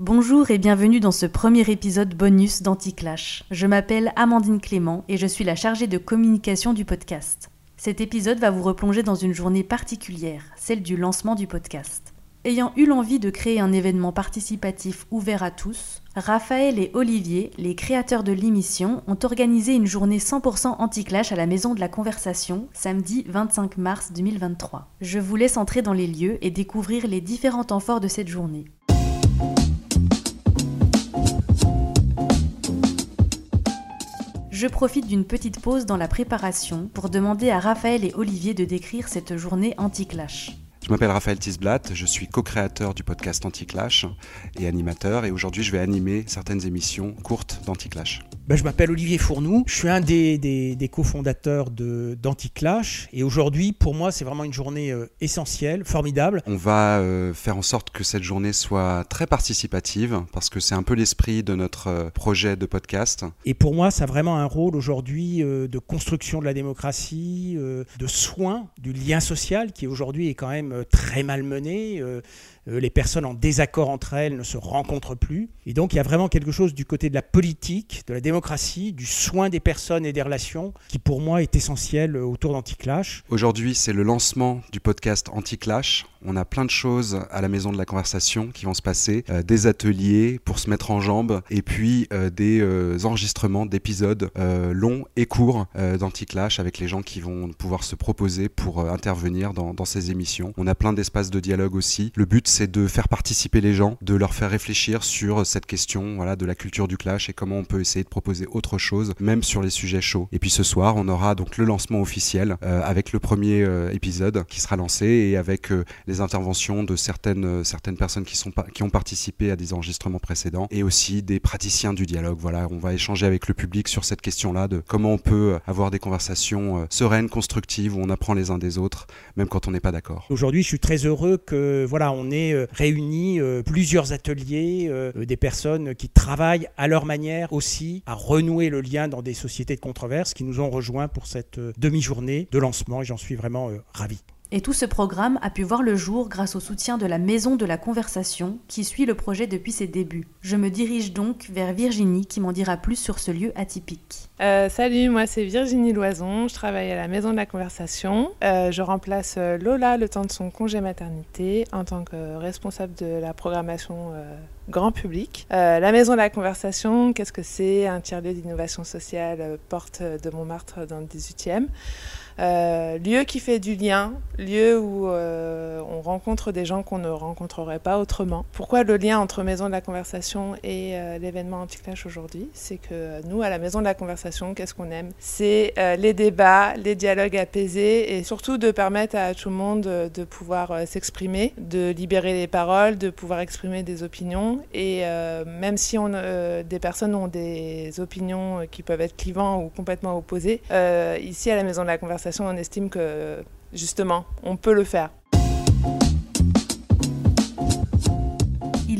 Bonjour et bienvenue dans ce premier épisode bonus d'Anticlash. Je m'appelle Amandine Clément et je suis la chargée de communication du podcast. Cet épisode va vous replonger dans une journée particulière, celle du lancement du podcast. Ayant eu l'envie de créer un événement participatif ouvert à tous, Raphaël et Olivier, les créateurs de l'émission, ont organisé une journée 100% anti-clash à la Maison de la Conversation, samedi 25 mars 2023. Je vous laisse entrer dans les lieux et découvrir les différents temps forts de cette journée. Je profite d'une petite pause dans la préparation pour demander à Raphaël et Olivier de décrire cette journée anti-clash. Je m'appelle Raphaël Tisblatt, je suis co-créateur du podcast Anticlash et animateur et aujourd'hui je vais animer certaines émissions courtes d'Anticlash. Ben, je m'appelle Olivier Fournou, je suis un des, des, cofondateurs d'Anticlash et aujourd'hui pour moi c'est vraiment une journée euh, essentielle, formidable. On va euh, faire en sorte que cette journée soit très participative parce que c'est un peu l'esprit de notre euh, projet de podcast. Et pour moi ça a vraiment un rôle aujourd'hui de construction de la démocratie, de soin du lien social qui aujourd'hui est quand même très malmenées. Euh, euh, les personnes en désaccord entre elles ne se rencontrent plus. Et donc il y a vraiment quelque chose du côté de la politique, de la démocratie, du soin des personnes et des relations qui pour moi est essentiel autour d'Anticlash. Aujourd'hui c'est le lancement du podcast Anticlash. On a plein de choses à la maison de la conversation qui vont se passer, des ateliers pour se mettre en jambes et puis des enregistrements d'épisodes longs et courts d'Anticlash avec les gens qui vont pouvoir se proposer pour intervenir dans, dans ces émissions. On a plein d'espaces de dialogue aussi. Le but, c'est de faire participer les gens, de leur faire réfléchir sur cette question voilà, de la culture du clash et comment on peut essayer de proposer autre chose, même sur les sujets chauds. Et puis ce soir, on aura donc le lancement officiel euh, avec le premier euh, épisode qui sera lancé et avec euh, les interventions de certaines, certaines personnes qui, sont qui ont participé à des enregistrements précédents et aussi des praticiens du dialogue. Voilà, on va échanger avec le public sur cette question-là de comment on peut avoir des conversations sereines, constructives, où on apprend les uns des autres, même quand on n'est pas d'accord. Aujourd'hui, je suis très heureux que voilà, on ait réuni plusieurs ateliers, des personnes qui travaillent à leur manière aussi à renouer le lien dans des sociétés de controverse qui nous ont rejoints pour cette demi-journée de lancement et j'en suis vraiment ravi. Et tout ce programme a pu voir le jour grâce au soutien de la Maison de la Conversation qui suit le projet depuis ses débuts. Je me dirige donc vers Virginie qui m'en dira plus sur ce lieu atypique. Euh, salut, moi c'est Virginie Loison, je travaille à la Maison de la Conversation. Euh, je remplace euh, Lola le temps de son congé maternité en tant que responsable de la programmation grand public. la Maison de la Conversation, qu'est-ce que c'est? Un tiers-lieu d'innovation sociale, porte de Montmartre dans le 18e. Euh, lieu qui fait du lien, lieu où euh, on rencontre des gens qu'on ne rencontrerait pas autrement. Pourquoi le lien entre Maison de la Conversation et euh, l'événement Anticlash aujourd'hui? C'est que nous, à la Maison de la Conversation, qu'est-ce qu'on aime? C'est les débats, les dialogues apaisés et surtout de permettre à tout le monde de pouvoir s'exprimer, de libérer les paroles, de pouvoir exprimer des opinions. Et même si des personnes ont des opinions qui peuvent être clivantes ou complètement opposées, ici à la Maison de la Conversation, on estime que justement, on peut le faire.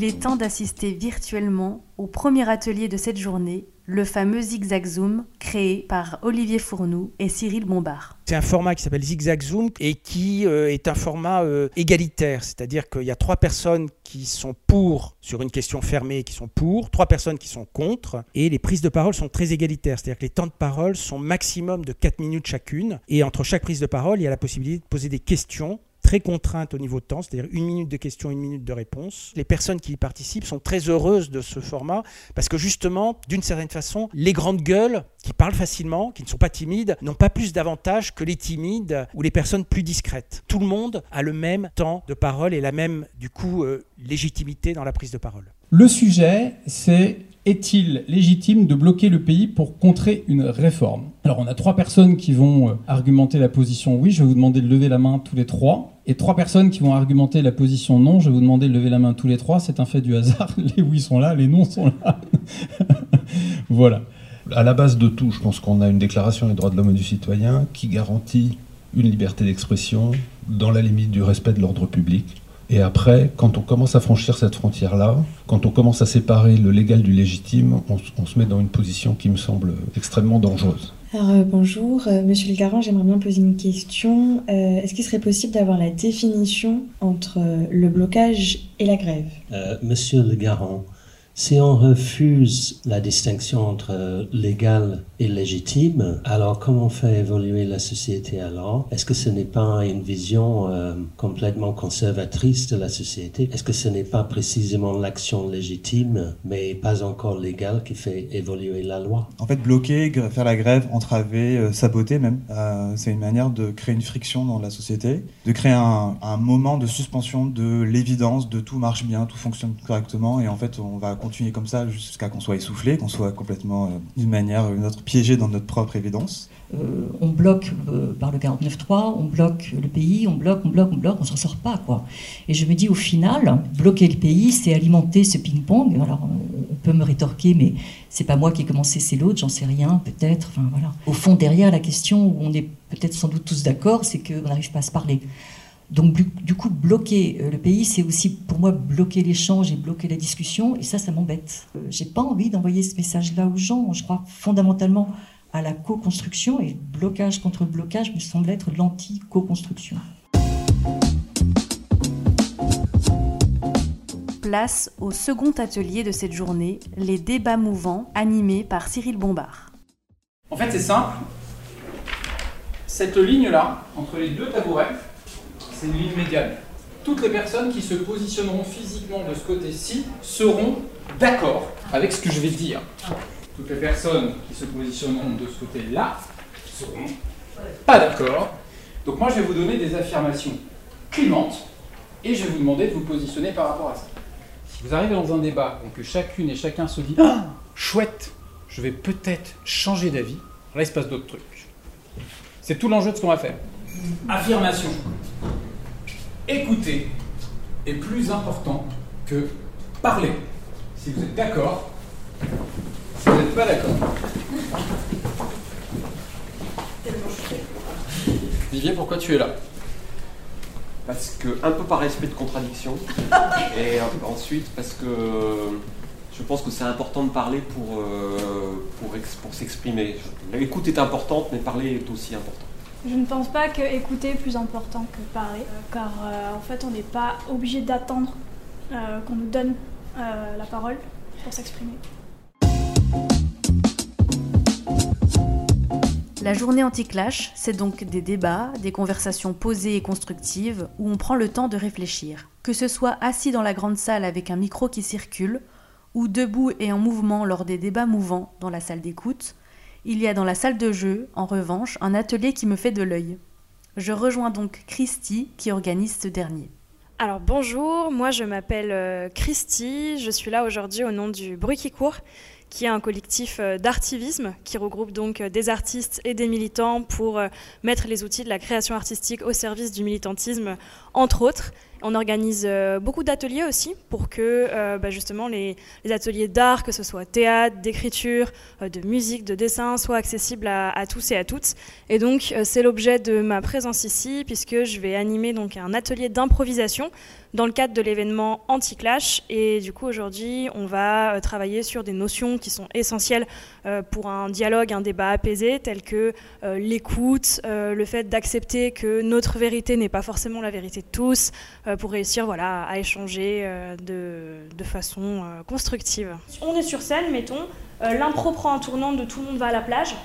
Il est temps d'assister virtuellement au premier atelier de cette journée, le fameux Zigzag Zoom, créé par Olivier Fournou et Cyril Bombard. C'est un format qui s'appelle Zigzag Zoom et qui euh, est un format euh, égalitaire, c'est-à-dire qu'il y a trois personnes qui sont pour sur une question fermée qui sont pour, trois personnes qui sont contre, et les prises de parole sont très égalitaires, c'est-à-dire que les temps de parole sont maximum de 4 minutes chacune, et entre chaque prise de parole, il y a la possibilité de poser des questions très contrainte au niveau de temps, c'est-à-dire une minute de question, une minute de réponse. Les personnes qui y participent sont très heureuses de ce format parce que justement, d'une certaine façon, les grandes gueules qui parlent facilement, qui ne sont pas timides, n'ont pas plus d'avantages que les timides ou les personnes plus discrètes. Tout le monde a le même temps de parole et la même, du coup, euh, légitimité dans la prise de parole. Le sujet, c'est est-il légitime de bloquer le pays pour contrer une réforme? Alors on a trois personnes qui vont euh, argumenter la position oui, je vais vous demander de lever la main tous les trois. Et trois personnes qui vont argumenter la position non, je vais vous demander de lever la main tous les trois. C'est un fait du hasard. Les oui sont là, les non sont là. voilà. À la base de tout, je pense qu'on a une déclaration des droits de l'homme et du citoyen qui garantit une liberté d'expression dans la limite du respect de l'ordre public. Et après, quand on commence à franchir cette frontière-là, quand on commence à séparer le légal du légitime, on, se met dans une position qui me semble extrêmement dangereuse. Alors euh, bonjour, euh, Monsieur Le Garant, j'aimerais bien poser une question. Euh, Est-ce qu'il serait possible d'avoir la définition entre euh, le blocage et la grève? Euh, Monsieur le Garant, si on refuse la distinction entre euh, légal et légitime, alors comment fait évoluer la société alors? Est-ce que ce n'est pas une vision euh, complètement conservatrice de la société? Est-ce que ce n'est pas précisément l'action légitime, mais pas encore légale, qui fait évoluer la loi? En fait, bloquer, faire la grève, entraver, euh, saboter même, euh, c'est une manière de créer une friction dans la société, de créer un, un moment de suspension de l'évidence de tout marche bien, tout fonctionne correctement, et en fait, on va continuer comme ça jusqu'à qu'on soit essoufflé, qu'on soit complètement, d'une manière ou d'une autre, piégé dans notre propre évidence. Euh, on bloque euh, par le 49.3, on bloque le pays, on bloque, on bloque, on bloque, on s'en sort pas quoi. Et je me dis au final, bloquer le pays, c'est alimenter ce ping-pong. Alors on, on peut me rétorquer, mais c'est pas moi qui ai commencé, c'est l'autre, j'en sais rien, peut-être. Enfin voilà. Au fond, derrière la question où on est peut-être sans doute tous d'accord, c'est qu'on n'arrive pas à se parler. Donc du, coup, bloquer euh, le pays, c'est aussi pour moi bloquer l'échange et bloquer la discussion, et ça, ça m'embête. Euh, J'ai pas envie d'envoyer ce message-là aux gens. Je crois fondamentalement à la co-construction, et le blocage contre le blocage me semble être l'anti-co-construction. Place au second atelier de cette journée, les débats mouvants animés par Cyril Bombard. En fait, c'est simple. Cette ligne-là, entre les deux tabourets, c'est une ligne médiane. Toutes les personnes qui se positionneront physiquement de ce côté-ci seront d'accord avec ce que je vais dire. Toutes les personnes qui se positionneront de ce côté-là seront pas d'accord. Donc moi, je vais vous donner des affirmations clémentes et je vais vous demander de vous positionner par rapport à ça. Si vous arrivez dans un débat et que chacune et chacun se dit Ah, chouette, je vais peut-être changer d'avis, là il se passe d'autres trucs. C'est tout l'enjeu de ce qu'on va faire. Affirmation. Écouter est plus important que parler. Si vous êtes d'accord, si vous n'êtes pas d'accord. Vivier, pourquoi tu es là? Parce que, un peu par esprit de contradiction, et euh, ensuite parce que je pense que c'est important de parler pour, euh, pour, pour s'exprimer. L'écoute est importante, mais parler est aussi important. Je ne pense pas que écouter est plus important que parler, car euh, en fait on n'est pas obligé d'attendre euh, qu'on nous donne euh, la parole pour s'exprimer. La journée anti-clash, c'est donc des débats, des conversations posées et constructives où on prend le temps de réfléchir. Que ce soit assis dans la grande salle avec un micro qui circule, ou debout et en mouvement lors des débats mouvants dans la salle d'écoute, il y a dans la salle de jeu, en revanche, un atelier qui me fait de l'œil. Je rejoins donc Christy qui organise ce dernier. Alors bonjour, moi je m'appelle euh, Christy, je suis là aujourd'hui au nom du Bruit qui court, qui est un collectif euh, d'artivisme qui regroupe donc euh, des artistes et des militants pour mettre les outils de la création artistique au service du militantisme, entre autres. On organise euh, beaucoup d'ateliers aussi pour que euh, bah, justement les, ateliers d'art, que ce soit théâtre, d'écriture, euh, de musique, de dessin, soient accessibles à, à tous et à toutes. Et donc c'est l'objet de ma présence ici puisque je vais animer donc un atelier d'improvisation dans le cadre de l'événement Anti-Clash. Et du coup aujourd'hui on va travailler sur des notions qui sont essentielles pour un dialogue, un débat apaisé, telles que l'écoute, le fait d'accepter que notre vérité n'est pas forcément la vérité de tous, pour réussir voilà, à échanger euh, de, façon euh, constructive. On est sur scène, mettons, euh, l'impro prend un tournant de tout le monde va à la plage.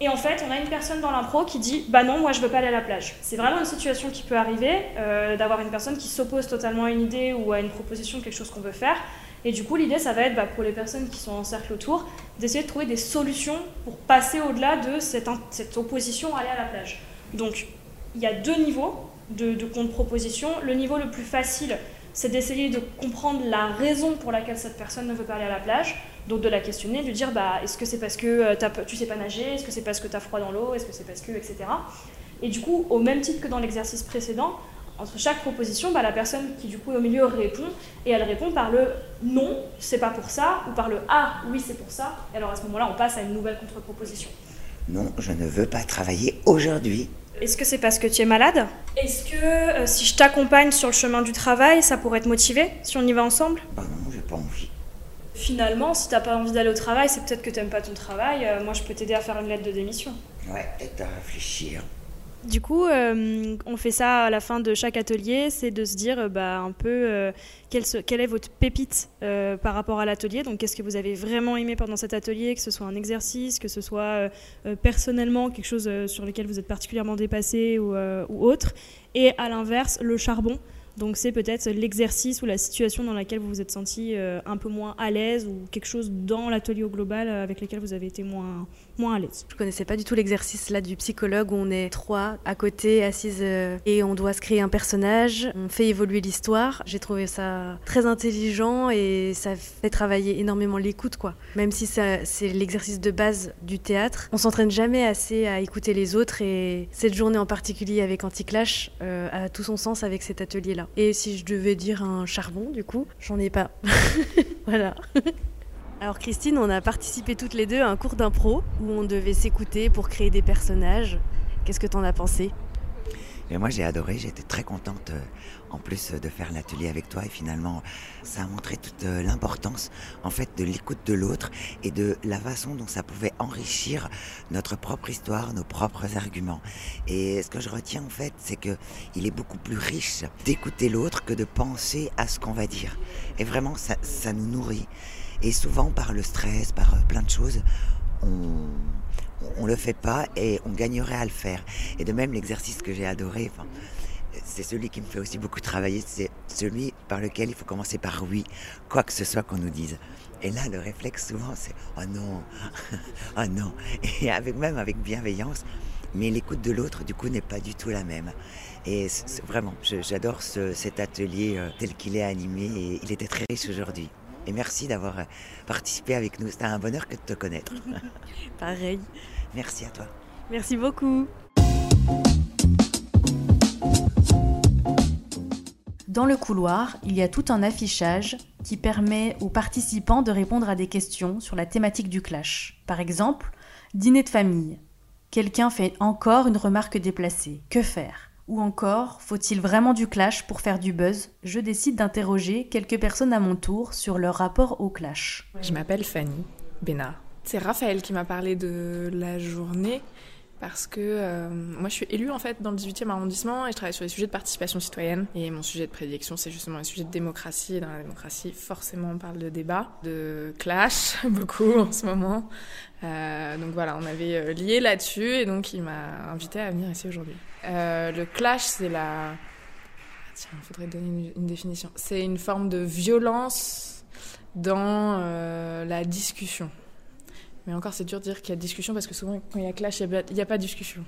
Et en fait, on a une personne dans l'impro qui dit Bah non, moi je veux pas aller à la plage. C'est vraiment une situation qui peut arriver, euh, d'avoir une personne qui s'oppose totalement à une idée ou à une proposition, quelque chose qu'on veut faire. Et du coup, l'idée, ça va être bah, pour les personnes qui sont en cercle autour, d'essayer de trouver des solutions pour passer au-delà de cette, cette opposition à aller à la plage. Donc, il y a deux niveaux de, contre-proposition. Le niveau le plus facile, c'est d'essayer de comprendre la raison pour laquelle cette personne ne veut pas aller à la plage. Donc de la questionner, de lui dire bah, est-ce que c'est parce que euh, tu sais pas nager, est-ce que c'est parce que tu as froid dans l'eau, est-ce que c'est parce que, etc. Et du coup, au même titre que dans l'exercice précédent, entre chaque proposition, bah, la personne qui du coup est au milieu répond, et elle répond par le non, c'est pas pour ça, ou par le ah, oui, c'est pour ça. Et alors à ce moment-là, on passe à une nouvelle contre-proposition. Non, je ne veux pas travailler aujourd'hui. Est-ce que c'est parce que tu es malade? Est-ce que euh, si je t'accompagne sur le chemin du travail, ça pourrait te motiver si on y va ensemble? Bah non, j'ai pas envie. Finalement, si t'as pas envie d'aller au travail, c'est peut-être que t'aimes pas ton travail. Euh, moi, je peux t'aider à faire une lettre de démission. Ouais, et à réfléchir. Du coup, euh, on fait ça à la fin de chaque atelier, c'est de se dire euh, bah, un peu euh, quelle, est votre pépite par rapport à l'atelier. Donc, qu'est-ce que vous avez vraiment aimé pendant cet atelier, que ce soit un exercice, que ce soit personnellement quelque chose sur lequel vous êtes particulièrement dépassé ou, ou autre? Et à l'inverse, le charbon. Donc c'est peut-être l'exercice ou la situation dans laquelle vous vous êtes senti un peu moins à l'aise ou quelque chose dans l'atelier au global avec lequel vous avez été moins, moins à l'aise. Je connaissais pas du tout l'exercice là du psychologue où on est trois à côté, assises euh, et on doit se créer un personnage. On fait évoluer l'histoire. J'ai trouvé ça très intelligent et ça fait travailler énormément l'écoute quoi. Même si c'est l'exercice de base du théâtre, on s'entraîne jamais assez à écouter les autres et cette journée en particulier avec Anticlash euh, a tout son sens avec cet atelier là. Et si je devais dire un charbon du coup, j'en ai pas. voilà. Alors Christine, on a participé toutes les deux à un cours d'impro où on devait s'écouter pour créer des personnages. Qu'est-ce que t'en as pensé? Et moi j'ai adoré, j'étais très contente euh, en plus de faire l'atelier avec toi et finalement ça a montré toute euh, l'importance en fait de l'écoute de l'autre et de la façon dont ça pouvait enrichir notre propre histoire, nos propres arguments. Et ce que je retiens en fait c'est que il est beaucoup plus riche d'écouter l'autre que de penser à ce qu'on va dire. Et vraiment ça nous nourrit. Et souvent, par le stress, par euh, plein de choses, on on le fait pas et on gagnerait à le faire. Et de même, l'exercice que j'ai adoré, c'est celui qui me fait aussi beaucoup travailler, c'est celui par lequel il faut commencer par oui, quoi que ce soit qu'on nous dise. Et là, le réflexe souvent, c'est oh non, oh non, et avec même avec bienveillance. Mais l'écoute de l'autre, du coup, n'est pas du tout la même. Et vraiment, j'adore cet atelier euh, tel qu'il est animé et il était très riche aujourd'hui. Et merci d'avoir euh, participé avec nous. C'était un bonheur que de te connaître. Pareil. Merci à toi. Merci beaucoup. Dans le couloir, il y a tout un affichage qui permet aux participants de répondre à des questions sur la thématique du clash. Par exemple, dîner de famille. Quelqu'un fait encore une remarque déplacée. Que faire? Ou encore, faut-il vraiment du clash pour faire du buzz? Je décide d'interroger quelques personnes à mon tour sur leur rapport au clash. Je m'appelle Fanny Bénard. C'est Raphaël qui m'a parlé de la journée parce que euh, moi je suis élue en fait dans le 18e arrondissement et je travaille sur les sujets de participation citoyenne et mon sujet de prédilection c'est justement les sujets de démocratie et dans la démocratie forcément on parle de débat, de clash beaucoup en ce moment. Euh, donc voilà, on avait euh, lié là-dessus et donc il m'a invité à venir ici aujourd'hui. Le clash c'est la... Tiens, il faudrait donner une, définition. C'est une forme de violence dans la discussion. Mais encore, c'est dur de dire qu'il y a discussion parce que souvent, quand il y a clash, il n'y a, pas de discussion.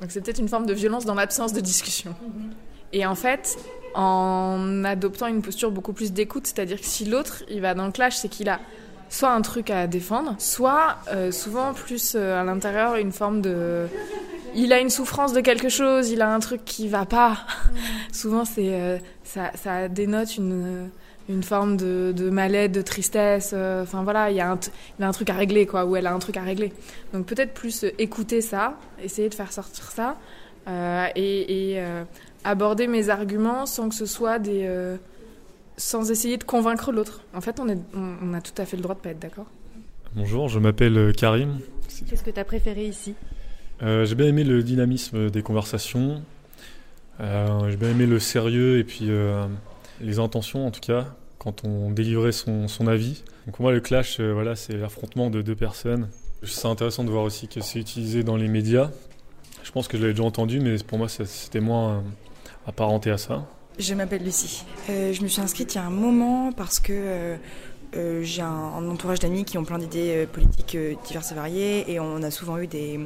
Donc c'est peut-être une forme de violence dans l'absence de discussion. Mm-hmm. Et en fait, en adoptant une posture beaucoup plus d'écoute, c'est-à-dire que si l'autre, il va dans le clash, c'est qu'il a soit un truc à défendre, soit euh, souvent plus euh, à l'intérieur une forme de... Il a une souffrance de quelque chose, il a un truc qui va pas. Mm. souvent, c'est euh, ça, ça, dénote une une forme de, de mal-être, de tristesse. Euh, enfin voilà, il y, a un, il a un truc à régler, quoi, ou elle a un truc à régler. Donc peut-être plus euh, écouter ça, essayer de faire sortir ça, euh, et, aborder mes arguments sans que ce soit des. sans essayer de convaincre l'autre. En fait, on, est, on, a tout à fait le droit de pas être d'accord. Bonjour, je m'appelle Karim. Qu'est-ce que tu as préféré ici? J'ai bien aimé le dynamisme des conversations. J'ai bien aimé le sérieux et puis les intentions en tout cas, quand on délivrait son, avis. Donc pour moi le clash, euh, voilà, c'est l'affrontement de deux personnes. C'est intéressant de voir aussi que c'est utilisé dans les médias. Je pense que je l'avais déjà entendu, mais pour moi c'était moins euh, apparenté à ça. Je m'appelle Lucie. Euh, je me suis inscrite il y a un moment parce que j'ai un, entourage d'amis qui ont plein d'idées politiques diverses et variées et on a souvent eu des,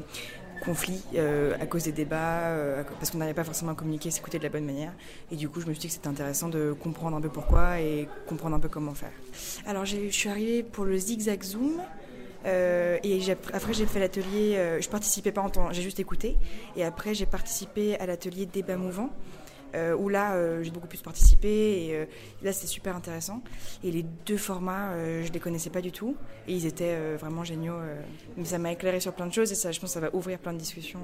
conflit euh, à cause des débats, euh, parce qu'on n'arrivait pas forcément à communiquer, s'écouter de la bonne manière. Et du coup, je me suis dit que c'était intéressant de comprendre un peu pourquoi et comprendre un peu comment faire. Alors, je suis arrivée pour le Zigzag Zoom. Euh, et après, j'ai fait l'atelier. je participais pas en temps, j'ai juste écouté. Et après, j'ai participé à l'atelier débat mouvant. Euh, où là euh, j'ai beaucoup plus participé et euh, là c'était super intéressant. Et les deux formats, je les connaissais pas du tout et ils étaient vraiment géniaux. mais ça m'a éclairé sur plein de choses et ça, je pense, que ça va ouvrir plein de discussions.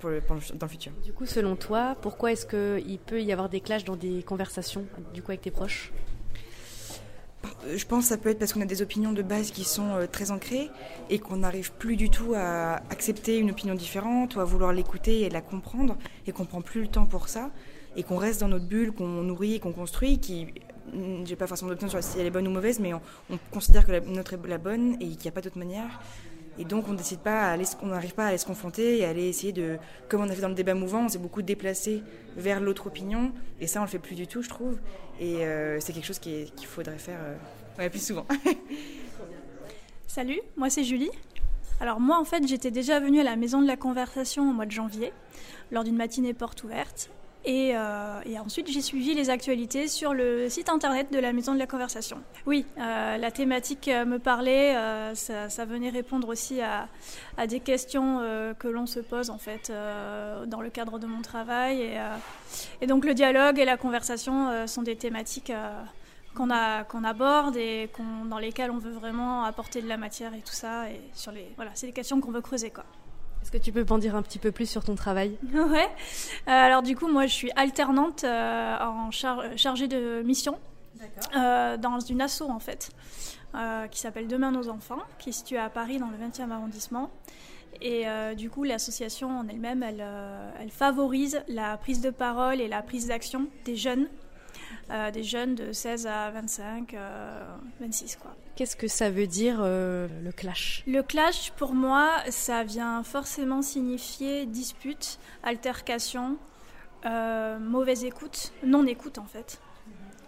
Pour dans le futur. Du coup, selon toi, pourquoi est-ce qu'il peut y avoir des clashs dans des conversations du coup avec tes proches? Je pense que ça peut être parce qu'on a des opinions de base qui sont très ancrées et qu'on n'arrive plus du tout à accepter une opinion différente ou à vouloir l'écouter et la comprendre et qu'on prend plus le temps pour ça et qu'on reste dans notre bulle, qu'on nourrit et qu'on construit, qui mm, j'ai pas forcément d'opinion sur si elle est bonne ou mauvaise, mais on, on considère que la notre est la bonne et qu'il n'y a pas d'autre manière. Et donc on décide pas, on n'arrive pas à aller se confronter et à aller essayer de, comme on a fait dans le débat mouvant, on s'est beaucoup déplacé vers l'autre opinion. Et ça, on le fait plus du tout, je trouve. Et euh, c'est quelque chose qu'il faudrait faire euh, plus souvent. Salut, moi c'est Julie. Alors moi en fait j'étais déjà venue à la maison de la conversation au mois de janvier lors d'une matinée porte ouverte et, euh, et, ensuite, j'ai suivi les actualités sur le site internet de la Maison de la Conversation. Oui, euh, la thématique euh, me parlait, ça, venait répondre aussi à, des questions que l'on se pose en fait dans le cadre de mon travail. Et, donc, le dialogue et la conversation sont des thématiques qu'on aborde et dans lesquelles on veut vraiment apporter de la matière et tout ça. Et voilà, c'est des questions qu'on veut creuser quoi. Est-ce que tu peux m'en dire un petit peu plus sur ton travail? Ouais. Euh, alors du coup, moi, je suis alternante euh, en char chargée de mission euh, dans une asso en fait, euh, qui s'appelle Demain nos enfants, qui est située à Paris dans le 20e arrondissement. Et euh, du coup, l'association en elle-même, elle, euh, elle favorise la prise de parole et la prise d'action des jeunes euh, des jeunes de 16 à 25, euh, 26 quoi. Qu'est-ce que ça veut dire euh, le clash? Le clash pour moi, ça vient forcément signifier dispute, altercation, euh, mauvaise écoute, non-écoute en fait.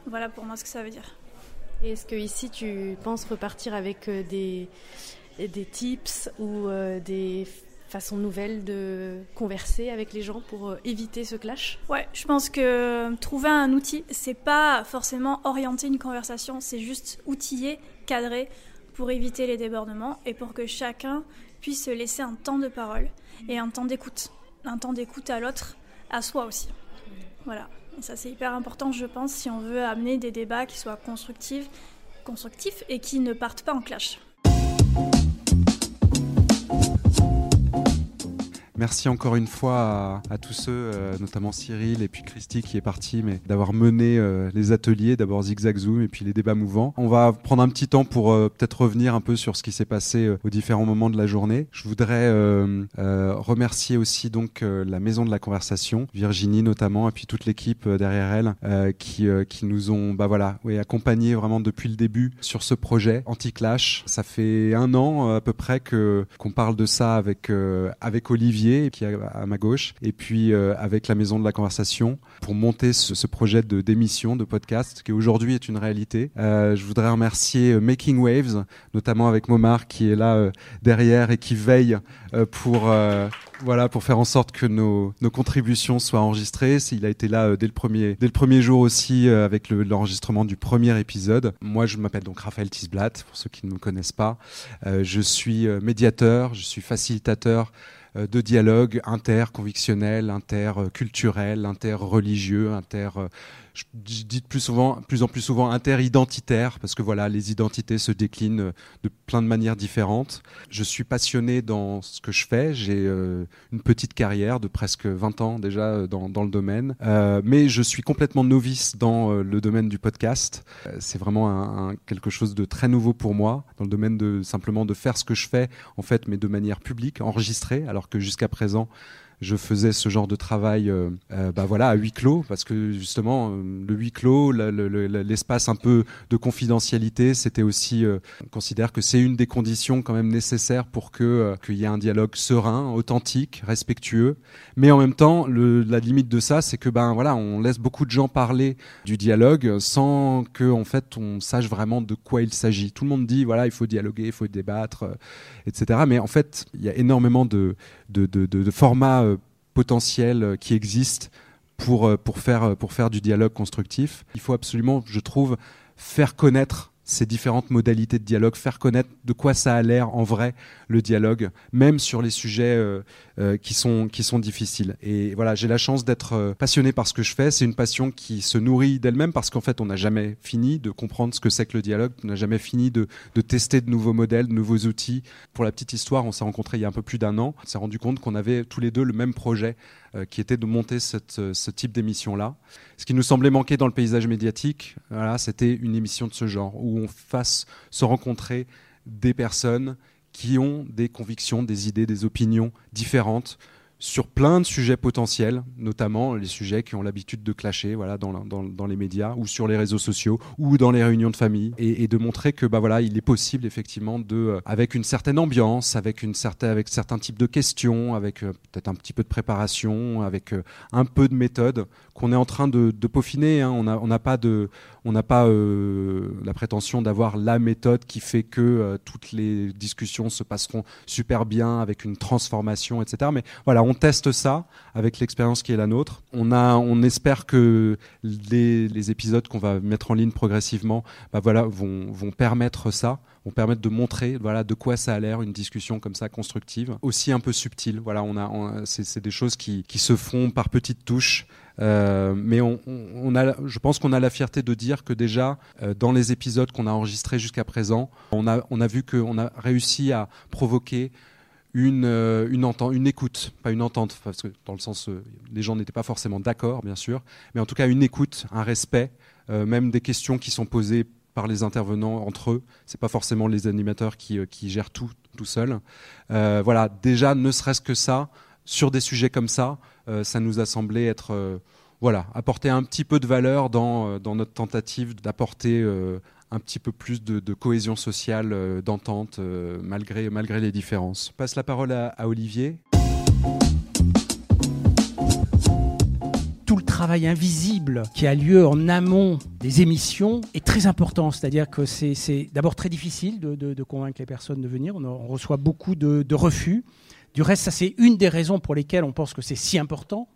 Voilà pour moi ce que ça veut dire. Est-ce que ici tu penses repartir avec euh, des, des tips ou euh, des façon nouvelle de converser avec les gens pour euh, éviter ce clash? Ouais, je pense que euh, trouver un outil, c'est pas forcément orienter une conversation, c'est juste outiller, cadrer pour éviter les débordements et pour que chacun puisse se laisser un temps de parole et un temps d'écoute, un temps d'écoute à l'autre, à soi aussi. Voilà. Ça c'est hyper important, je pense, si on veut amener des débats qui soient constructifs, constructifs et qui ne partent pas en clash. Merci encore une fois à, tous ceux, euh, notamment Cyril et puis Christy qui est parti, mais d'avoir mené euh, les ateliers, d'abord Zigzag Zoom et puis les débats mouvants. On va prendre un petit temps pour euh, peut-être revenir un peu sur ce qui s'est passé aux différents moments de la journée. Je voudrais remercier aussi donc la Maison de la Conversation, Virginie notamment, et puis toute l'équipe derrière elle qui, qui nous ont bah voilà, accompagnés vraiment depuis le début sur ce projet anti-clash. Ça fait un an à peu près qu'on parle de ça avec avec Olivier qui est à ma gauche, et puis euh, avec la Maison de la Conversation pour monter ce, projet de d'émission, de podcast, qui aujourd'hui est une réalité. Euh, je voudrais remercier euh, Making Waves, notamment avec Momar qui est là derrière et qui veille pour voilà pour faire en sorte que nos, contributions soient enregistrées. Il a été là dès le premier dès le premier jour aussi avec l'enregistrement le, du premier épisode. Moi, je m'appelle donc Raphaël Tisblatt pour ceux qui ne me connaissent pas. Je suis médiateur, je suis facilitateur de dialogue interconvictionnel, interculturel, interreligieux, inter je dis de plus souvent, plus en plus souvent interidentitaire parce que voilà, les identités se déclinent de plein de manières différentes. Je suis passionné dans ce que je fais. J'ai euh, une petite carrière de presque 20 ans déjà dans, dans le domaine, euh, mais je suis complètement novice dans euh, le domaine du podcast. Euh, c'est vraiment quelque chose de très nouveau pour moi dans le domaine de simplement de faire ce que je fais en fait, mais de manière publique, enregistrée, alors que jusqu'à présent je faisais ce genre de travail euh, euh, bah voilà à huis clos parce que justement euh, le huis clos l'espace le, le, un peu de confidentialité c'était aussi euh, on considère que c'est une des conditions quand même nécessaires pour qu'il y ait un dialogue serein authentique respectueux. Mais en même temps la limite de ça c'est que ben voilà on laisse beaucoup de gens parler du dialogue sans que en fait on sache vraiment de quoi il s'agit. Tout le monde dit voilà il faut dialoguer il faut débattre etc mais en fait il y a énormément de, de, de formats potentiels qui existent pour, pour, faire, pour faire du dialogue constructif. Il faut absolument, je trouve, faire connaître ces différentes modalités de dialogue, faire connaître de quoi ça a l'air en vrai le dialogue, même sur les sujets euh, euh, qui, sont, qui sont difficiles. Et voilà, j'ai la chance d'être euh, passionné par ce que je fais. C'est une passion qui se nourrit d'elle-même parce qu'en fait, on n'a jamais fini de comprendre ce que c'est que le dialogue, on n'a jamais fini de, de tester de nouveaux modèles, de nouveaux outils. Pour la petite histoire, on s'est rencontrés il y a un peu plus d'un an. On s'est rendu compte qu'on avait tous les deux le même projet qui était de monter ce type d'émission-là. Ce qui nous semblait manquer dans le paysage médiatique, c'était une émission de ce genre, où on fasse se rencontrer des personnes qui ont des convictions, des idées, des opinions différentes sur plein de sujets potentiels, notamment les sujets qui ont l'habitude de clasher voilà, dans, les médias ou sur les réseaux sociaux ou dans les réunions de famille, et, de montrer que bah, voilà, il est possible effectivement de, euh, avec une certaine ambiance, avec, une certaine, avec certains types de questions, avec euh, peut-être un petit peu de préparation, avec euh, un peu de méthode, qu'on est en train de, peaufiner. Hein. On n'a pas, de, on pas la prétention d'avoir la méthode qui fait que toutes les discussions se passeront super bien avec une transformation, etc. Mais voilà, on teste ça avec l'expérience qui est la nôtre. On, a, on espère que les, épisodes qu'on va mettre en ligne progressivement bah voilà, vont, permettre ça vont permettre de montrer voilà de quoi ça a l'air une discussion comme ça constructive aussi un peu subtile voilà on a c'est des choses qui, se font par petites touches euh, mais on, a, je pense qu'on a la fierté de dire que déjà, euh, dans les épisodes qu'on a enregistrés jusqu'à présent, on a, on a vu qu'on a réussi à provoquer une, euh, une, entente, écoute, pas une entente, parce que dans le sens, les gens n'étaient pas forcément d'accord, bien sûr, mais en tout cas une écoute, un respect, même des questions qui sont posées par les intervenants entre eux. C'est pas forcément les animateurs qui, qui gèrent tout tout seuls. voilà, déjà, ne serait-ce que ça, sur des sujets comme ça, ça nous a semblé être voilà, apporter un petit peu de valeur dans, dans notre tentative d'apporter un petit peu plus de, cohésion sociale, euh, d'entente, euh, malgré, malgré les différences. Je passe la parole à, Olivier. tout le travail invisible qui a lieu en amont des émissions est très important. C'est-à-dire que c'est d'abord très difficile de, convaincre les personnes de venir. On, reçoit beaucoup de, refus. Du reste, ça c'est une des raisons pour lesquelles on pense que c'est si important.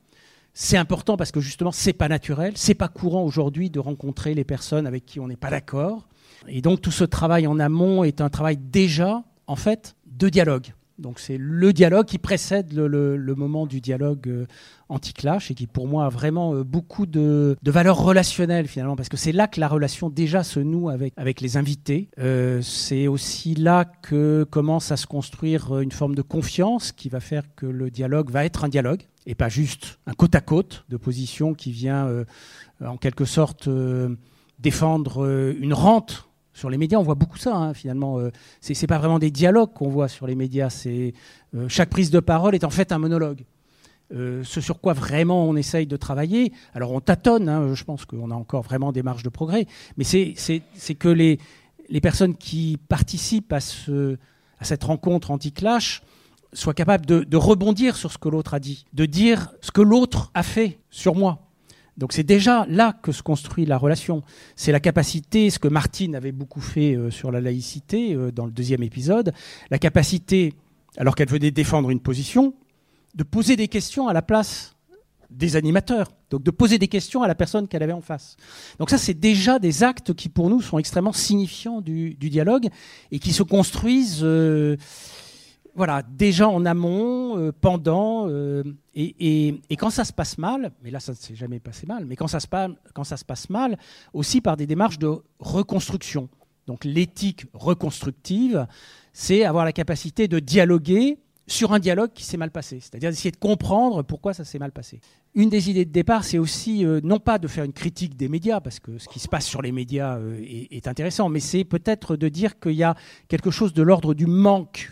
C'est important parce que justement, c'est pas naturel, c'est pas courant aujourd'hui de rencontrer les personnes avec qui on n'est pas d'accord. Et donc tout ce travail en amont est un travail déjà, en fait, de dialogue. Donc c'est le dialogue qui précède le, moment du dialogue euh, anti-clash et qui pour moi a vraiment euh, beaucoup de, de valeur relationnelle finalement parce que c'est là que la relation déjà se noue avec, les invités. Euh, c'est aussi là que commence à se construire une forme de confiance qui va faire que le dialogue va être un dialogue et pas juste un côte à côte de position qui vient en quelque sorte défendre une rente sur les médias, on voit beaucoup ça, hein, finalement. Euh, ce n'est pas vraiment des dialogues qu'on voit sur les médias. C'est euh, chaque prise de parole est en fait un monologue. Euh, ce sur quoi vraiment on essaye de travailler, alors on tâtonne, hein, je pense qu'on a encore vraiment des marges de progrès, mais c'est que les, personnes qui participent à, ce, à cette rencontre anti-clash soient capables de rebondir sur ce que l'autre a dit, de dire ce que l'autre a fait sur moi. Donc c'est déjà là que se construit la relation. C'est la capacité, ce que Martine avait beaucoup fait euh, sur la laïcité euh, dans le deuxième épisode, la capacité, alors qu'elle venait défendre une position, de poser des questions à la place des animateurs, donc de poser des questions à la personne qu'elle avait en face. Donc ça, c'est déjà des actes qui pour nous sont extrêmement signifiants du, dialogue et qui se construisent. Euh, voilà, déjà en amont, euh, pendant, euh, et, quand ça se passe mal, mais là ça ne s'est jamais passé mal, mais quand ça, se passe, mal, aussi par des démarches de reconstruction. Donc l'éthique reconstructive, c'est avoir la capacité de dialoguer sur un dialogue qui s'est mal passé, c'est-à-dire d'essayer de comprendre pourquoi ça s'est mal passé. Une des idées de départ, c'est aussi euh, non pas de faire une critique des médias, parce que ce qui se passe sur les médias est intéressant, mais c'est peut-être de dire qu'il y a quelque chose de l'ordre du manque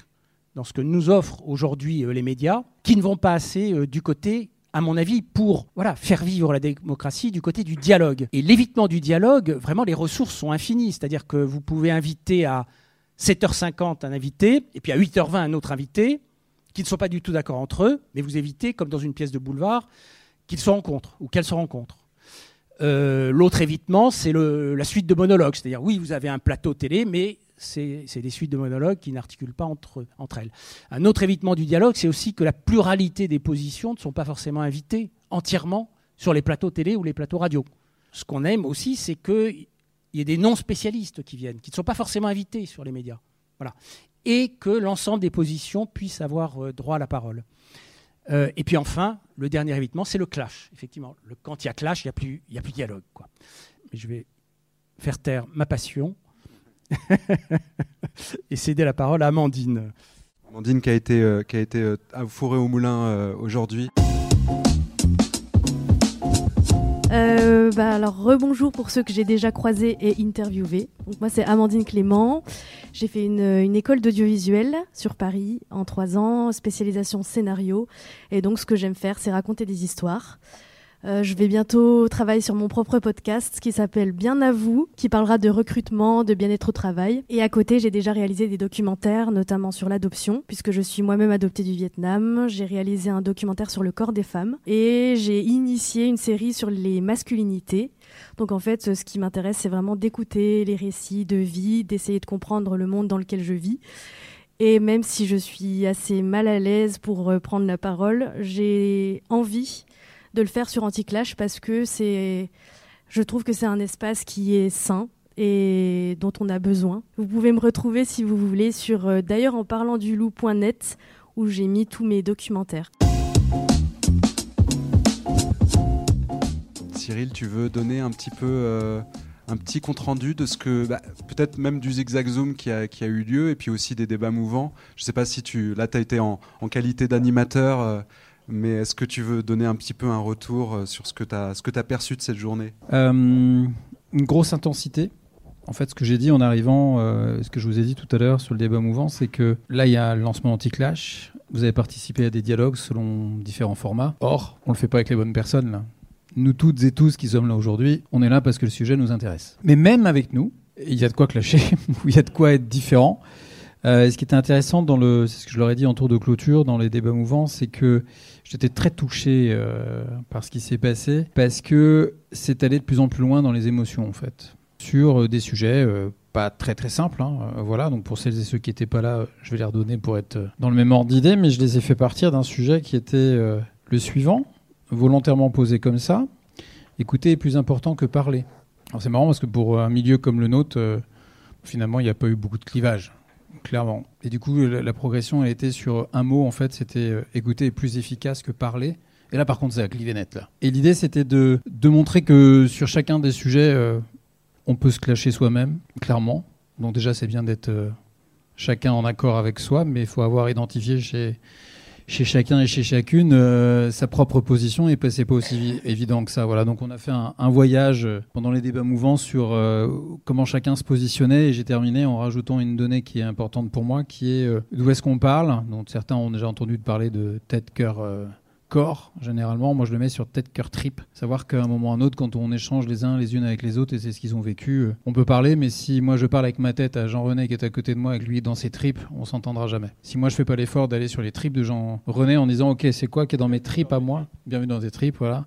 dans ce que nous offrent aujourd'hui euh, les médias, qui ne vont pas assez euh, du côté à mon avis, pour voilà, faire vivre la démocratie du côté du dialogue. Et l'évitement du dialogue, vraiment, les ressources sont infinies. C'est-à-dire que vous pouvez inviter à 7h50 un invité, et puis à 8h20 un autre invité, qui ne sont pas du tout d'accord entre eux, mais vous évitez, comme dans une pièce de boulevard, qu'ils se rencontrent ou qu'elles se rencontrent. Euh, l'autre évitement, c'est la suite de monologues. C'est-à-dire, oui, vous avez un plateau télé, mais c'est des suites de monologues qui n'articulent pas entre, elles. Un autre évitement du dialogue, c'est aussi que la pluralité des positions ne sont pas forcément invitées entièrement sur les plateaux télé ou les plateaux radio. Ce qu'on aime aussi, c'est qu'il y ait des non-spécialistes qui viennent, qui ne sont pas forcément invités sur les médias. Et que l'ensemble des positions puissent avoir euh, droit à la parole. Euh, et puis enfin, le dernier évitement, c'est le clash. Effectivement, quand il y a clash, il n'y a, plus, dialogue. Mais je vais faire taire ma passion et céder la parole à Amandine. Amandine qui a été, euh, qui a été euh, au moulin euh, aujourd'hui. Euh, bah alors rebonjour pour ceux que j'ai déjà croisés et interviewés. Donc moi c'est Amandine Clément. J'ai fait une, une école d'audiovisuel sur Paris en trois ans, spécialisation scénario. Et donc ce que j'aime faire c'est raconter des histoires. Euh, je vais bientôt travailler sur mon propre podcast qui s'appelle Bien à vous, qui parlera de recrutement, de bien-être au travail. Et à côté, j'ai déjà réalisé des documentaires, notamment sur l'adoption, puisque je suis moi-même adoptée du Vietnam. J'ai réalisé un documentaire sur le corps des femmes et j'ai initié une série sur les masculinités. Donc en fait, ce qui m'intéresse, c'est vraiment d'écouter les récits de vie, d'essayer de comprendre le monde dans lequel je vis. Et même si je suis assez mal à l'aise pour euh, prendre la parole, j'ai envie de le faire sur Anticlash parce que c'est, je trouve que c'est un espace qui est sain et dont on a besoin. Vous pouvez me retrouver si vous voulez sur euh, d'ailleurs en parlant du loup.net où j'ai mis tous mes documentaires. Cyril, tu veux donner un petit peu euh, un petit compte rendu de ce que bah, peut-être même du zigzag zoom qui a, qui a, eu lieu et puis aussi des débats mouvants. Je sais pas si tu là tu as été en, en qualité d'animateur. Euh, mais est-ce que tu veux donner un petit peu un retour euh, sur ce que tu as, perçu de cette journée? Euh, Une grosse intensité. En fait, ce que j'ai dit en arrivant, euh, ce que je vous ai dit tout à l'heure sur le débat mouvant, c'est que là, il y a le lancement anti-clash. Vous avez participé à des dialogues selon différents formats. Or, on ne le fait pas avec les bonnes personnes. Là. Nous toutes et tous qui sommes là aujourd'hui, on est là parce que le sujet nous intéresse. Mais même avec nous, il y a de quoi clasher, il y a de quoi être différent. Euh, ce qui était intéressant dans le, c'est ce que je leur ai dit en tour de clôture dans les débats mouvants, c'est que j'étais très touché euh, par ce qui s'est passé parce que c'est allé de plus en plus loin dans les émotions en fait, sur euh, des sujets pas très très simples. Hein, voilà, donc pour celles et ceux qui n'étaient pas là, je vais les redonner pour être dans le même ordre d'idée, mais je les ai fait partir d'un sujet qui était le suivant, volontairement posé comme ça. Écouter est plus important que parler. Alors c'est marrant parce que pour un milieu comme le nôtre, finalement, il n'y a pas eu beaucoup de clivage clairement. Et du coup, la, progression a été sur un mot, en fait, c'était euh, écouter est plus efficace que parler. Et là, par contre, c'est la clivé net, là. Et l'idée, c'était de, de montrer que sur chacun des sujets, euh, on peut se clasher soi-même, clairement. Donc déjà, c'est bien d'être euh, chacun en accord avec soi, mais il faut avoir identifié chez, chez chacun et chez chacune euh, sa propre position et c'est pas aussi évident que ça. Voilà, donc on a fait un, voyage pendant les débats mouvants sur euh, comment chacun se positionnait et j'ai terminé en rajoutant une donnée qui est importante pour moi, qui est euh, d'où est-ce qu'on parle. Donc certains ont déjà entendu parler de tête, cœur, euh, corps, généralement. Moi, je le mets sur tête, cœur, trip. Savoir qu'à un moment ou un autre, quand on échange les uns les unes avec les autres, et c'est ce qu'ils ont vécu, euh, on peut parler, mais si moi je parle avec ma tête à Jean-René qui est à côté de moi, avec lui dans ses tripes, on s'entendra jamais. Si moi je fais pas l'effort d'aller sur les tripes de Jean-René en disant, OK, c'est quoi qui est dans mes tripes à moi? Bienvenue dans tes tripes, voilà.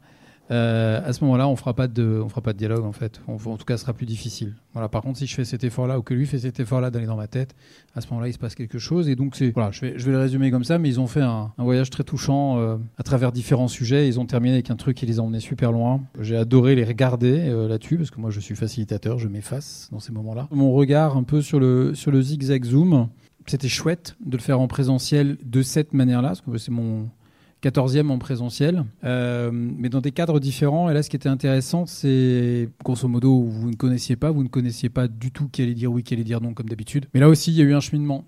Euh, à ce moment-là, on fera fera pas de dialogue en fait. On, en tout cas, ce sera plus difficile. Voilà. Par contre, si je fais cet effort-là ou que lui fait cet effort-là d'aller dans ma tête, à ce moment-là, il se passe quelque chose. Et donc, voilà, je vais, le résumer comme ça. Mais ils ont fait un, un voyage très touchant euh, à travers différents sujets. Ils ont terminé avec un truc qui les a emmenés super loin. J'ai adoré les regarder euh, là-dessus parce que moi, je suis facilitateur, je m'efface dans ces moments-là. Mon regard un peu sur le, sur le zigzag zoom. C'était chouette de le faire en présentiel de cette manière-là, parce que c'est mon 14e en présentiel, euh, mais dans des cadres différents. Et là, ce qui était intéressant, c'est grosso modo, vous ne connaissiez pas, vous ne connaissiez pas du tout qui allait dire oui, qui allait dire non, comme d'habitude. Mais là aussi, il y a eu un cheminement.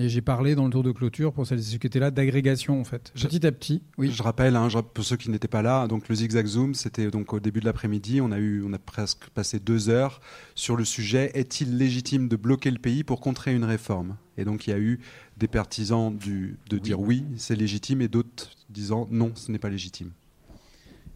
Et j'ai parlé dans le tour de clôture, pour celles et ceux qui étaient là, d'agrégation en fait. Petit à petit, oui. Je rappelle, hein, pour ceux qui n'étaient pas là, donc le zigzag zoom, c'était donc au début de l'après-midi. On a eu, on a presque passé deux heures sur le sujet est-il légitime de bloquer le pays pour contrer une réforme? Et donc il y a eu des partisans du, de dire oui, c'est légitime, et d'autres disant non, ce n'est pas légitime.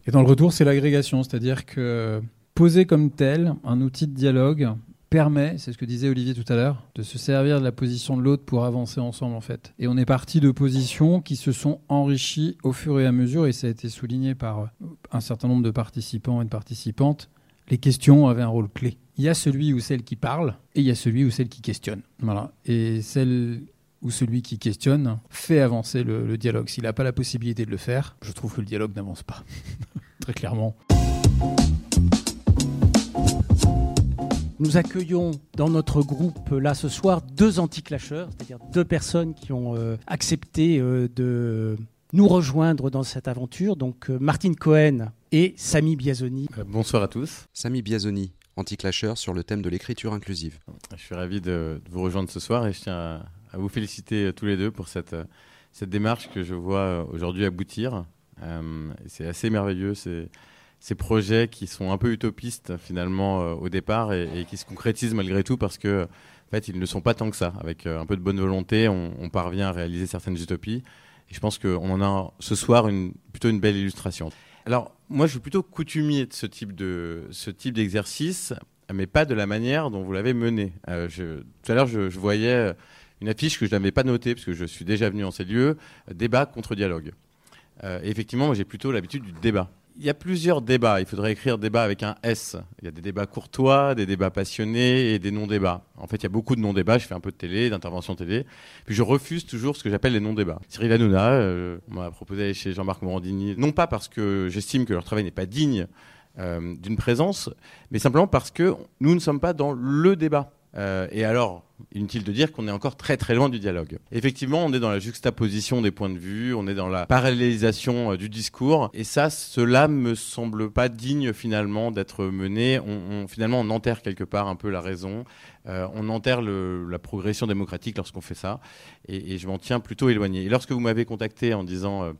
Et dans le retour, c'est l'agrégation, c'est-à-dire que poser comme tel un outil de dialogue permet, c'est ce que disait Olivier tout à l'heure, de se servir de la position de l'autre pour avancer ensemble en fait. Et on est parti de positions qui se sont enrichies au fur et à mesure, et ça a été souligné par un certain nombre de participants et de participantes. Les questions avaient un rôle clé. Il y a celui ou celle qui parle, et il y a celui ou celle qui questionne. Voilà. Et celle ou celui qui questionne fait avancer le, le dialogue. S'il n'a pas la possibilité de le faire, je trouve que le dialogue n'avance pas. Très clairement. Nous accueillons dans notre groupe là ce soir deux anti-clasheurs, c'est-à-dire deux personnes qui ont euh, accepté euh, de nous rejoindre dans cette aventure. Donc euh, Martine Cohen et Samy Biazoni. bonsoir à tous. Samy Biazoni, anti-clasheur sur le thème de l'écriture inclusive. Je suis ravi de, de, vous rejoindre ce soir et je tiens à, à vous féliciter tous les deux pour cette, cette démarche que je vois aujourd'hui aboutir. Euh, c'est assez merveilleux. C'est ces projets qui sont un peu utopistes finalement euh, au départ et, qui se concrétisent malgré tout parce que en fait, ils ne sont pas tant que ça. Avec un peu de bonne volonté, on, parvient à réaliser certaines utopies. Et je pense qu'on en a ce soir une, plutôt une belle illustration. Alors, moi, je suis plutôt coutumier de ce type de ce type d'exercice, mais pas de la manière dont vous l'avez mené. tout à l'heure, je, je, voyais une affiche que je n'avais pas notée parce que je suis déjà venu en ces lieux débat contre dialogue. Euh, effectivement, moi j'ai plutôt l'habitude du débat. Il y a plusieurs débats. Il faudrait écrire débat avec un S. Il y a des débats courtois, des débats passionnés et des non-débats. En fait, il y a beaucoup de non-débats. Je fais un peu de télé, d'intervention télé. Puis je refuse toujours ce que j'appelle les non-débats. Cyril Hanouna euh, m'a proposé chez Jean-Marc Morandini, non pas parce que j'estime que leur travail n'est pas digne euh, d'une présence, mais simplement parce que nous ne sommes pas dans le débat. Euh, et alors, inutile de dire qu'on est encore très très loin du dialogue. Effectivement, on est dans la juxtaposition des points de vue, on est dans la parallélisation euh, du discours, et ça, cela me semble pas digne finalement d'être mené. Finalement, on enterre quelque part un peu la raison, euh, on enterre la progression démocratique lorsqu'on fait ça, et, je m'en tiens plutôt éloigné. Et lorsque vous m'avez contacté en disant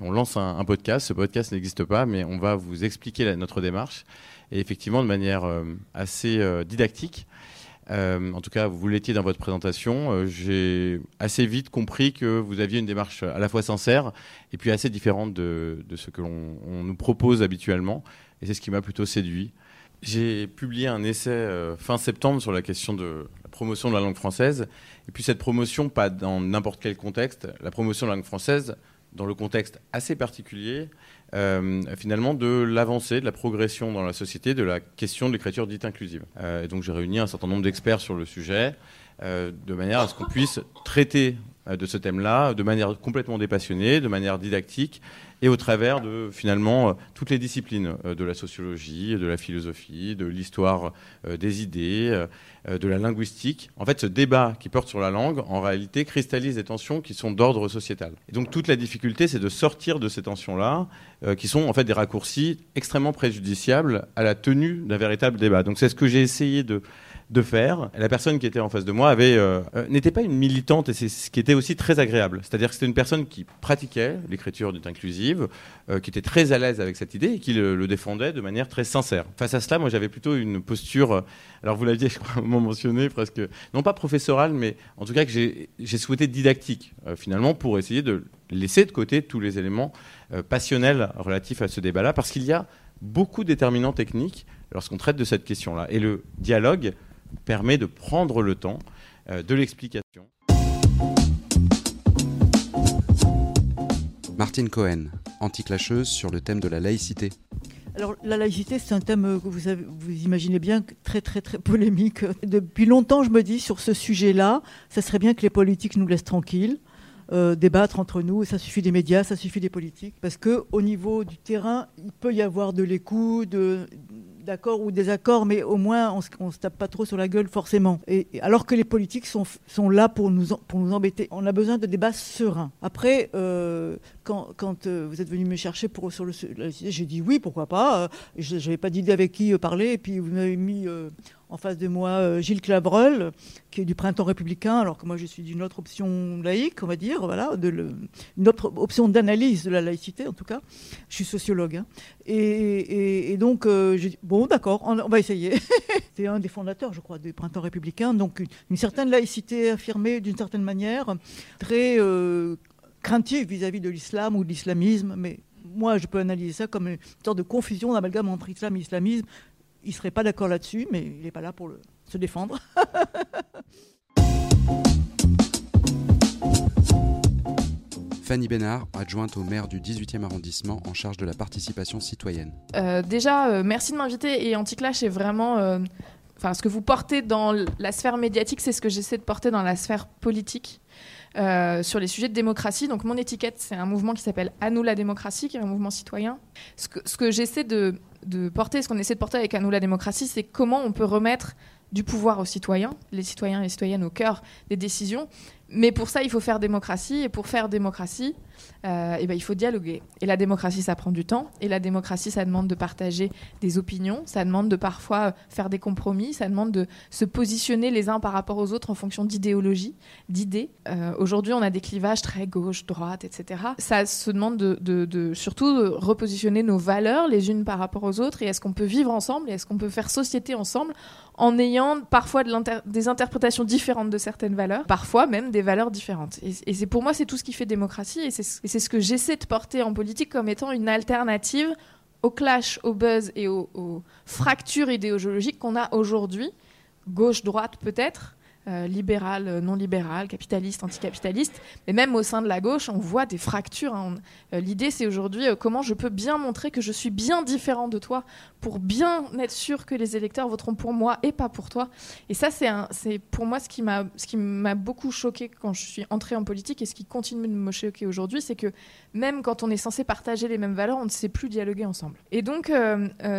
on lance un, podcast, ce podcast n'existe pas, mais on va vous expliquer notre démarche, et effectivement de manière assez didactique. Euh, en tout cas, vous l'étiez dans votre présentation. Euh, j'ai assez vite compris que vous aviez une démarche à la fois sincère et puis assez différente de, ce que l'on nous propose habituellement. Et c'est ce qui m'a plutôt séduit. J'ai publié un essai euh, fin septembre sur la question de la promotion de la langue française. Et puis cette promotion, pas dans n'importe quel contexte, la promotion de la langue française dans le contexte assez particulier euh, finalement de l'avancée, de la progression dans la société, de la question de l'écriture dite inclusive. Euh, et donc j'ai réuni un certain nombre d'experts sur le sujet, euh, de manière à ce qu'on puisse traiter de ce thème-là de manière complètement dépassionnée, de manière didactique, et au travers de finalement toutes les disciplines de la sociologie, de la philosophie, de l'histoire des idées, de la linguistique. En fait, ce débat qui porte sur la langue, en réalité, cristallise des tensions qui sont d'ordre sociétal. Et donc toute la difficulté, c'est de sortir de ces tensions-là euh, qui sont en fait des raccourcis extrêmement préjudiciables à la tenue d'un véritable débat. Donc c'est ce que j'ai essayé de, de faire. La personne qui était en face de moi euh, euh, n'était pas une militante et c'est ce qui était aussi très agréable. C'est-à-dire que c'était une personne qui pratiquait l'écriture dite inclusive, qui était très à l'aise avec cette idée et qui le, défendait de manière très sincère. Face à cela, moi j'avais plutôt une posture, alors vous l'aviez mentionné presque, non pas professorale, mais en tout cas que j'ai souhaité didactique finalement pour essayer de laisser de côté tous les éléments euh, passionnels relatifs à ce débat-là, parce qu'il y a beaucoup de déterminants techniques lorsqu'on traite de cette question-là. Et le dialogue permet de prendre le temps euh, de l'explication. Martine Cohen, anticlasheuse sur le thème de la laïcité. Alors la laïcité, c'est un thème que vous, avez, vous imaginez bien très très très polémique. Depuis longtemps, je me dis sur ce sujet-là, ça serait bien que les politiques nous laissent tranquilles. Euh, débattre entre nous. Ça suffit des médias, ça suffit des politiques. Parce qu'au niveau du terrain, il peut y avoir de l'écoute, d'accord ou des accords, mais au moins on ne se tape pas trop sur la gueule forcément. Et, alors que les politiques sont, sont là pour nous, pour nous embêter. On a besoin de débats sereins. Après, euh, quand, quand euh, vous êtes venu me chercher pour, sur le j'ai dit oui, pourquoi pas. je n'avais pas d'idée avec qui parler, et puis vous m'avez mis en face de moi euh, Gilles Clavreul, qui est du Printemps républicain, alors que moi je suis d'une autre option laïque, on va dire, voilà, une autre option d'analyse de la laïcité en tout cas. Je suis sociologue. Hein. Et, donc, euh, j'ai bon, d'accord, on, va essayer. C'est un des fondateurs, je crois, du Printemps républicain, donc une, certaine laïcité affirmée d'une certaine manière, très euh, craintive vis-à-vis de l'islam ou de l'islamisme, mais moi, je peux analyser ça comme une sorte de confusion d'amalgame entre islam et islamisme il ne serait pas d'accord là-dessus, mais il n'est pas là pour le, se défendre. Fanny Bénard, adjointe au maire du 18e arrondissement en charge de la participation citoyenne. Euh, déjà, euh, merci de m'inviter et Anticlash est vraiment... Euh, enfin, ce que vous portez dans la sphère médiatique, c'est ce que j'essaie de porter dans la sphère politique. sur les sujets de démocratie. Donc mon étiquette, c'est un mouvement qui s'appelle À nous la démocratie, qui est un mouvement citoyen. Ce que, ce que j'essaie de de porter, ce qu'on essaie de porter avec À nous la démocratie, c'est comment on peut remettre du pouvoir aux citoyens, les citoyens et les citoyennes au cœur des décisions, Mais pour ça, il faut faire démocratie. Et pour faire démocratie, euh, eh ben, il faut dialoguer. Et la démocratie, ça prend du temps. Et la démocratie, ça demande de partager des opinions. Ça demande de parfois faire des compromis. Ça demande de se positionner les uns par rapport aux autres en fonction d'idéologie, d'idées. Euh, aujourd'hui, on a des clivages très gauche, droite, etc. Ça se demande de, surtout de repositionner nos valeurs les unes par rapport aux autres. Et est-ce qu'on peut vivre ensemble? Et est-ce qu'on peut faire société ensemble en ayant parfois de des interprétations différentes de certaines valeurs, parfois même des valeurs différentes. Et, c'est pour moi, c'est tout ce qui fait démocratie, et c'est ce que j'essaie de porter en politique comme étant une alternative au clash, au buzz et aux fractures idéologiques qu'on a aujourd'hui, gauche-droite peut-être, euh, libéral, euh, non libéral, capitaliste, anticapitaliste, mais même au sein de la gauche, on voit des fractures. Hein. Euh, l'idée, c'est aujourd'hui comment je peux bien montrer que je suis bien différent de toi pour bien être sûr que les électeurs voteront pour moi et pas pour toi. Et ça, c'est pour moi ce qui m'a beaucoup choqué quand je suis entrée en politique et ce qui continue de me choquer aujourd'hui, c'est que même quand on est censé partager les mêmes valeurs, on ne sait plus dialoguer ensemble. Et donc,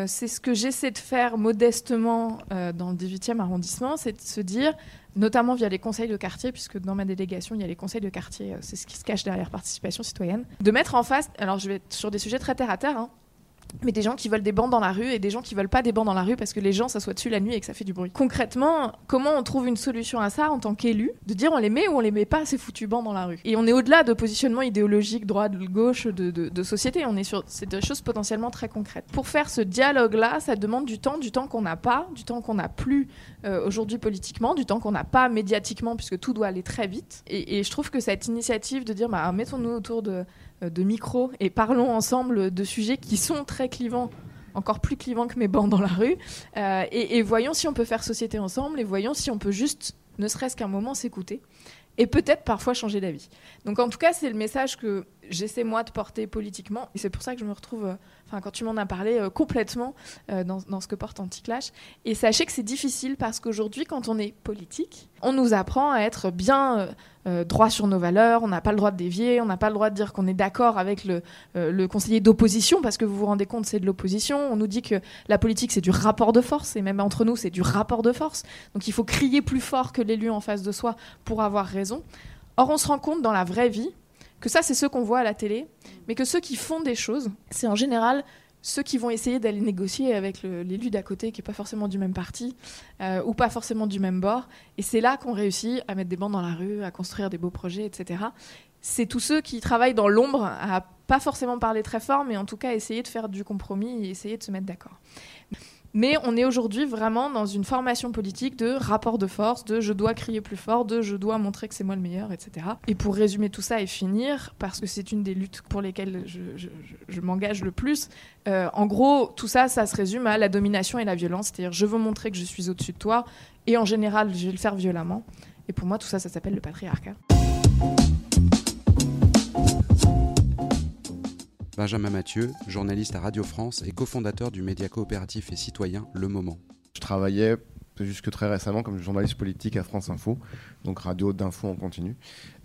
c'est ce que j'essaie de faire modestement dans le 18e arrondissement, c'est de se dire notamment via les conseils de quartier, puisque dans ma délégation, il y a les conseils de quartier, euh, c'est ce qui se cache derrière participation citoyenne, de mettre en face, alors je vais être sur des sujets très terre à terre, hein, mais des gens qui veulent des bancs dans la rue et des gens qui veulent pas des bancs dans la rue parce que les gens s'assoient dessus la nuit et que ça fait du bruit. Concrètement, comment on trouve une solution à ça en tant qu'élu De dire on les met ou on les met pas ces foutus bancs dans la rue? Et on est au-delà de positionnement idéologique droite, gauche, de, société. On est sur c'est des choses potentiellement très concrètes. Pour faire ce dialogue-là, ça demande du temps, du temps qu'on n'a pas, du temps qu'on n'a plus euh, aujourd'hui politiquement, du temps qu'on n'a pas médiatiquement puisque tout doit aller très vite. Et, je trouve que cette initiative de dire bah, mettons-nous autour de de micro et parlons ensemble de sujets qui sont très clivants encore plus clivants que mes bancs dans la rue, euh, et, voyons si on peut faire société ensemble, et voyons si on peut juste, ne serait-ce qu'un moment, s'écouter, et peut-être parfois changer d'avis. Donc en tout cas, c'est le message que j'essaie moi de porter politiquement, et c'est pour ça que je me retrouve, euh, enfin quand tu m'en as parlé, complètement dans, dans, ce que porte Anticlash. Et sachez que c'est difficile parce qu'aujourd'hui, quand on est politique, on nous apprend à être bien euh, droit sur nos valeurs, on n'a pas le droit de dévier, on n'a pas le droit de dire qu'on est d'accord avec le, euh, le conseiller d'opposition, parce que vous vous rendez compte, c'est de l'opposition. On nous dit que la politique, c'est du rapport de force, et même entre nous, c'est du rapport de force. Donc il faut crier plus fort que l'élu en face de soi pour avoir raison. Or, on se rend compte dans la vraie vie que ça, c'est ceux qu'on voit à la télé, mais que ceux qui font des choses, c'est en général ceux qui vont essayer d'aller négocier avec l'élu d'à côté, qui n'est pas forcément du même parti, euh, ou pas forcément du même bord. Et c'est là qu'on réussit à mettre des bancs dans la rue, à construire des beaux projets, etc. C'est tous ceux qui travaillent dans l'ombre, à pas forcément parler très fort, mais en tout cas essayer de faire du compromis et essayer de se mettre d'accord. Mais on est aujourd'hui vraiment dans une formation politique de rapport de force, de je dois crier plus fort, de je dois montrer que c'est moi le meilleur, etc. Et pour résumer tout ça et finir, parce que c'est une des luttes pour lesquelles je, m'engage le plus, euh, en gros, tout ça, ça se résume à la domination et la violence. C'est-à-dire, je veux montrer que je suis au-dessus de toi, et en général, je vais le faire violemment. Et pour moi, tout ça, ça s'appelle le patriarcat. Benjamin Mathieu, journaliste à Radio France et cofondateur du média coopératif et citoyen Le Moment. Je travaillais jusque très récemment comme journaliste politique à France Info, donc radio d'info en continu,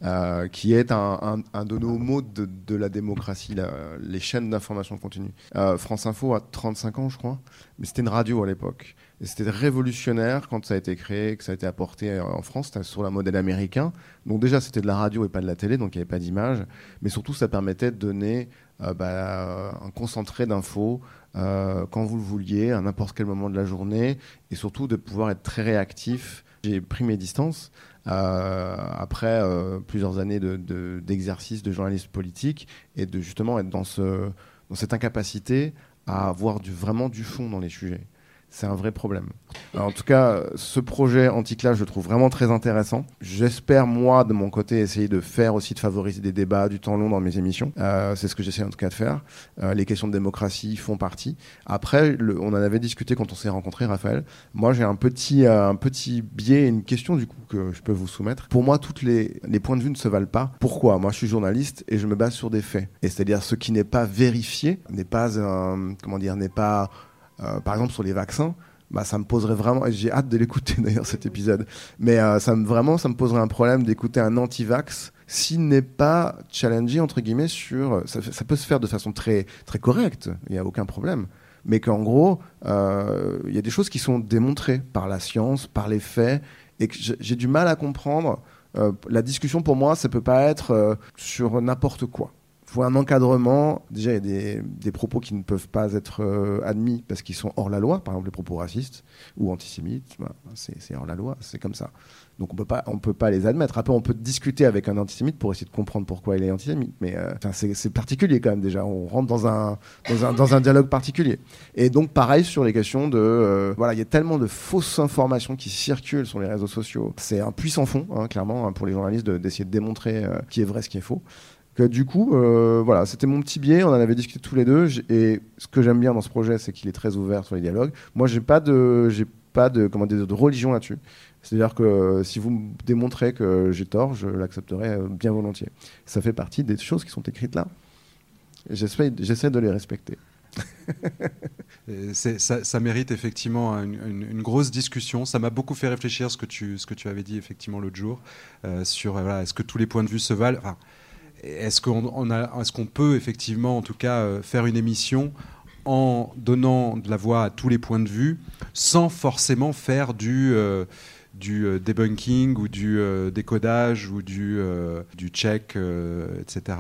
euh, qui est un, de nos mots de, la démocratie, les chaînes d'information continue. Euh, France Info a 35 ans, je crois, mais c'était une radio à l'époque. C'était révolutionnaire quand ça a été créé, que ça a été apporté en France, sur la modèle américain. Donc déjà, c'était de la radio et pas de la télé, donc il n'y avait pas d'image. Mais surtout, ça permettait de donner euh, bah, un concentré d'infos euh, quand vous le vouliez, à n'importe quel moment de la journée, et surtout de pouvoir être très réactif. J'ai pris mes distances euh, après plusieurs années d'exercice de, de, journaliste politique et de justement être dans, ce, dans cette incapacité à avoir vraiment du fond dans les sujets c'est un vrai problème. en tout cas, ce projet anti-clash, je le trouve vraiment très intéressant. J'espère, moi, de mon côté, essayer de faire aussi, de favoriser des débats, du temps long dans mes émissions. Euh, c'est ce que j'essaie en tout cas de faire. Euh, les questions de démocratie font partie. Après, on en avait discuté quand on s'est rencontrés, Raphaël. Moi, j'ai un petit, euh, un petit biais, une question du coup que je peux vous soumettre. Pour moi, toutes les, les points de vue ne se valent pas. Pourquoi? Moi, je suis journaliste et je me base sur des faits. Et c'est-à-dire ce qui n'est pas vérifié n'est pas, un, comment dire, n'est pas par exemple sur les vaccins, bah, ça me poserait vraiment, j'ai hâte de l'écouter d'ailleurs cet épisode, mais euh, ça me, vraiment ça me poserait un problème d'écouter un anti-vax s'il n'est pas challengé entre guillemets sur, ça, peut se faire de façon très, très correcte, il n'y a aucun problème, mais qu'en gros, euh, il y a des choses qui sont démontrées par la science, par les faits, et que j'ai du mal à comprendre Euh, la discussion pour moi, ça peut pas être euh, sur n'importe quoi. Faut un encadrement. Déjà, il y a des, des propos qui ne peuvent pas être euh, admis parce qu'ils sont hors la loi. Par exemple, les propos racistes ou antisémites, bah, c'est hors la loi, c'est comme ça. Donc on peut pas, on peut pas les admettre. Après, on peut discuter avec un antisémite pour essayer de comprendre pourquoi il est antisémite. Mais euh, c'est particulier quand même déjà. On rentre dans un, dans un, dans un dialogue particulier. Et donc pareil sur les questions de, euh, voilà, il y a tellement de fausses informations qui circulent sur les réseaux sociaux. C'est un puissant fond, hein, clairement, hein, pour les journalistes de- d'essayer de, démontrer euh, qui est vrai, ce qui est faux. Du coup, euh, voilà, c'était mon petit biais. On en avait discuté tous les deux. Et ce que j'aime bien dans ce projet, c'est qu'il est très ouvert sur les dialogues. Moi, j'ai pas de, j'ai pas de, comment de religion là-dessus. C'est-à-dire que euh, si vous me démontrez que j'ai tort, je l'accepterai euh, bien volontiers. Ça fait partie des choses qui sont écrites là. J'essaie de les respecter. Ça, mérite effectivement une, grosse discussion. Ça m'a beaucoup fait réfléchir ce que tu, ce que tu avais dit effectivement l'autre jour sur est-ce que tous les points de vue se valent? Est-ce qu'on peut effectivement, en tout cas, euh, faire une émission en donnant de la voix à tous les points de vue, sans forcément faire du euh, du euh, debunking ou du euh, décodage ou du, euh, du check, etc.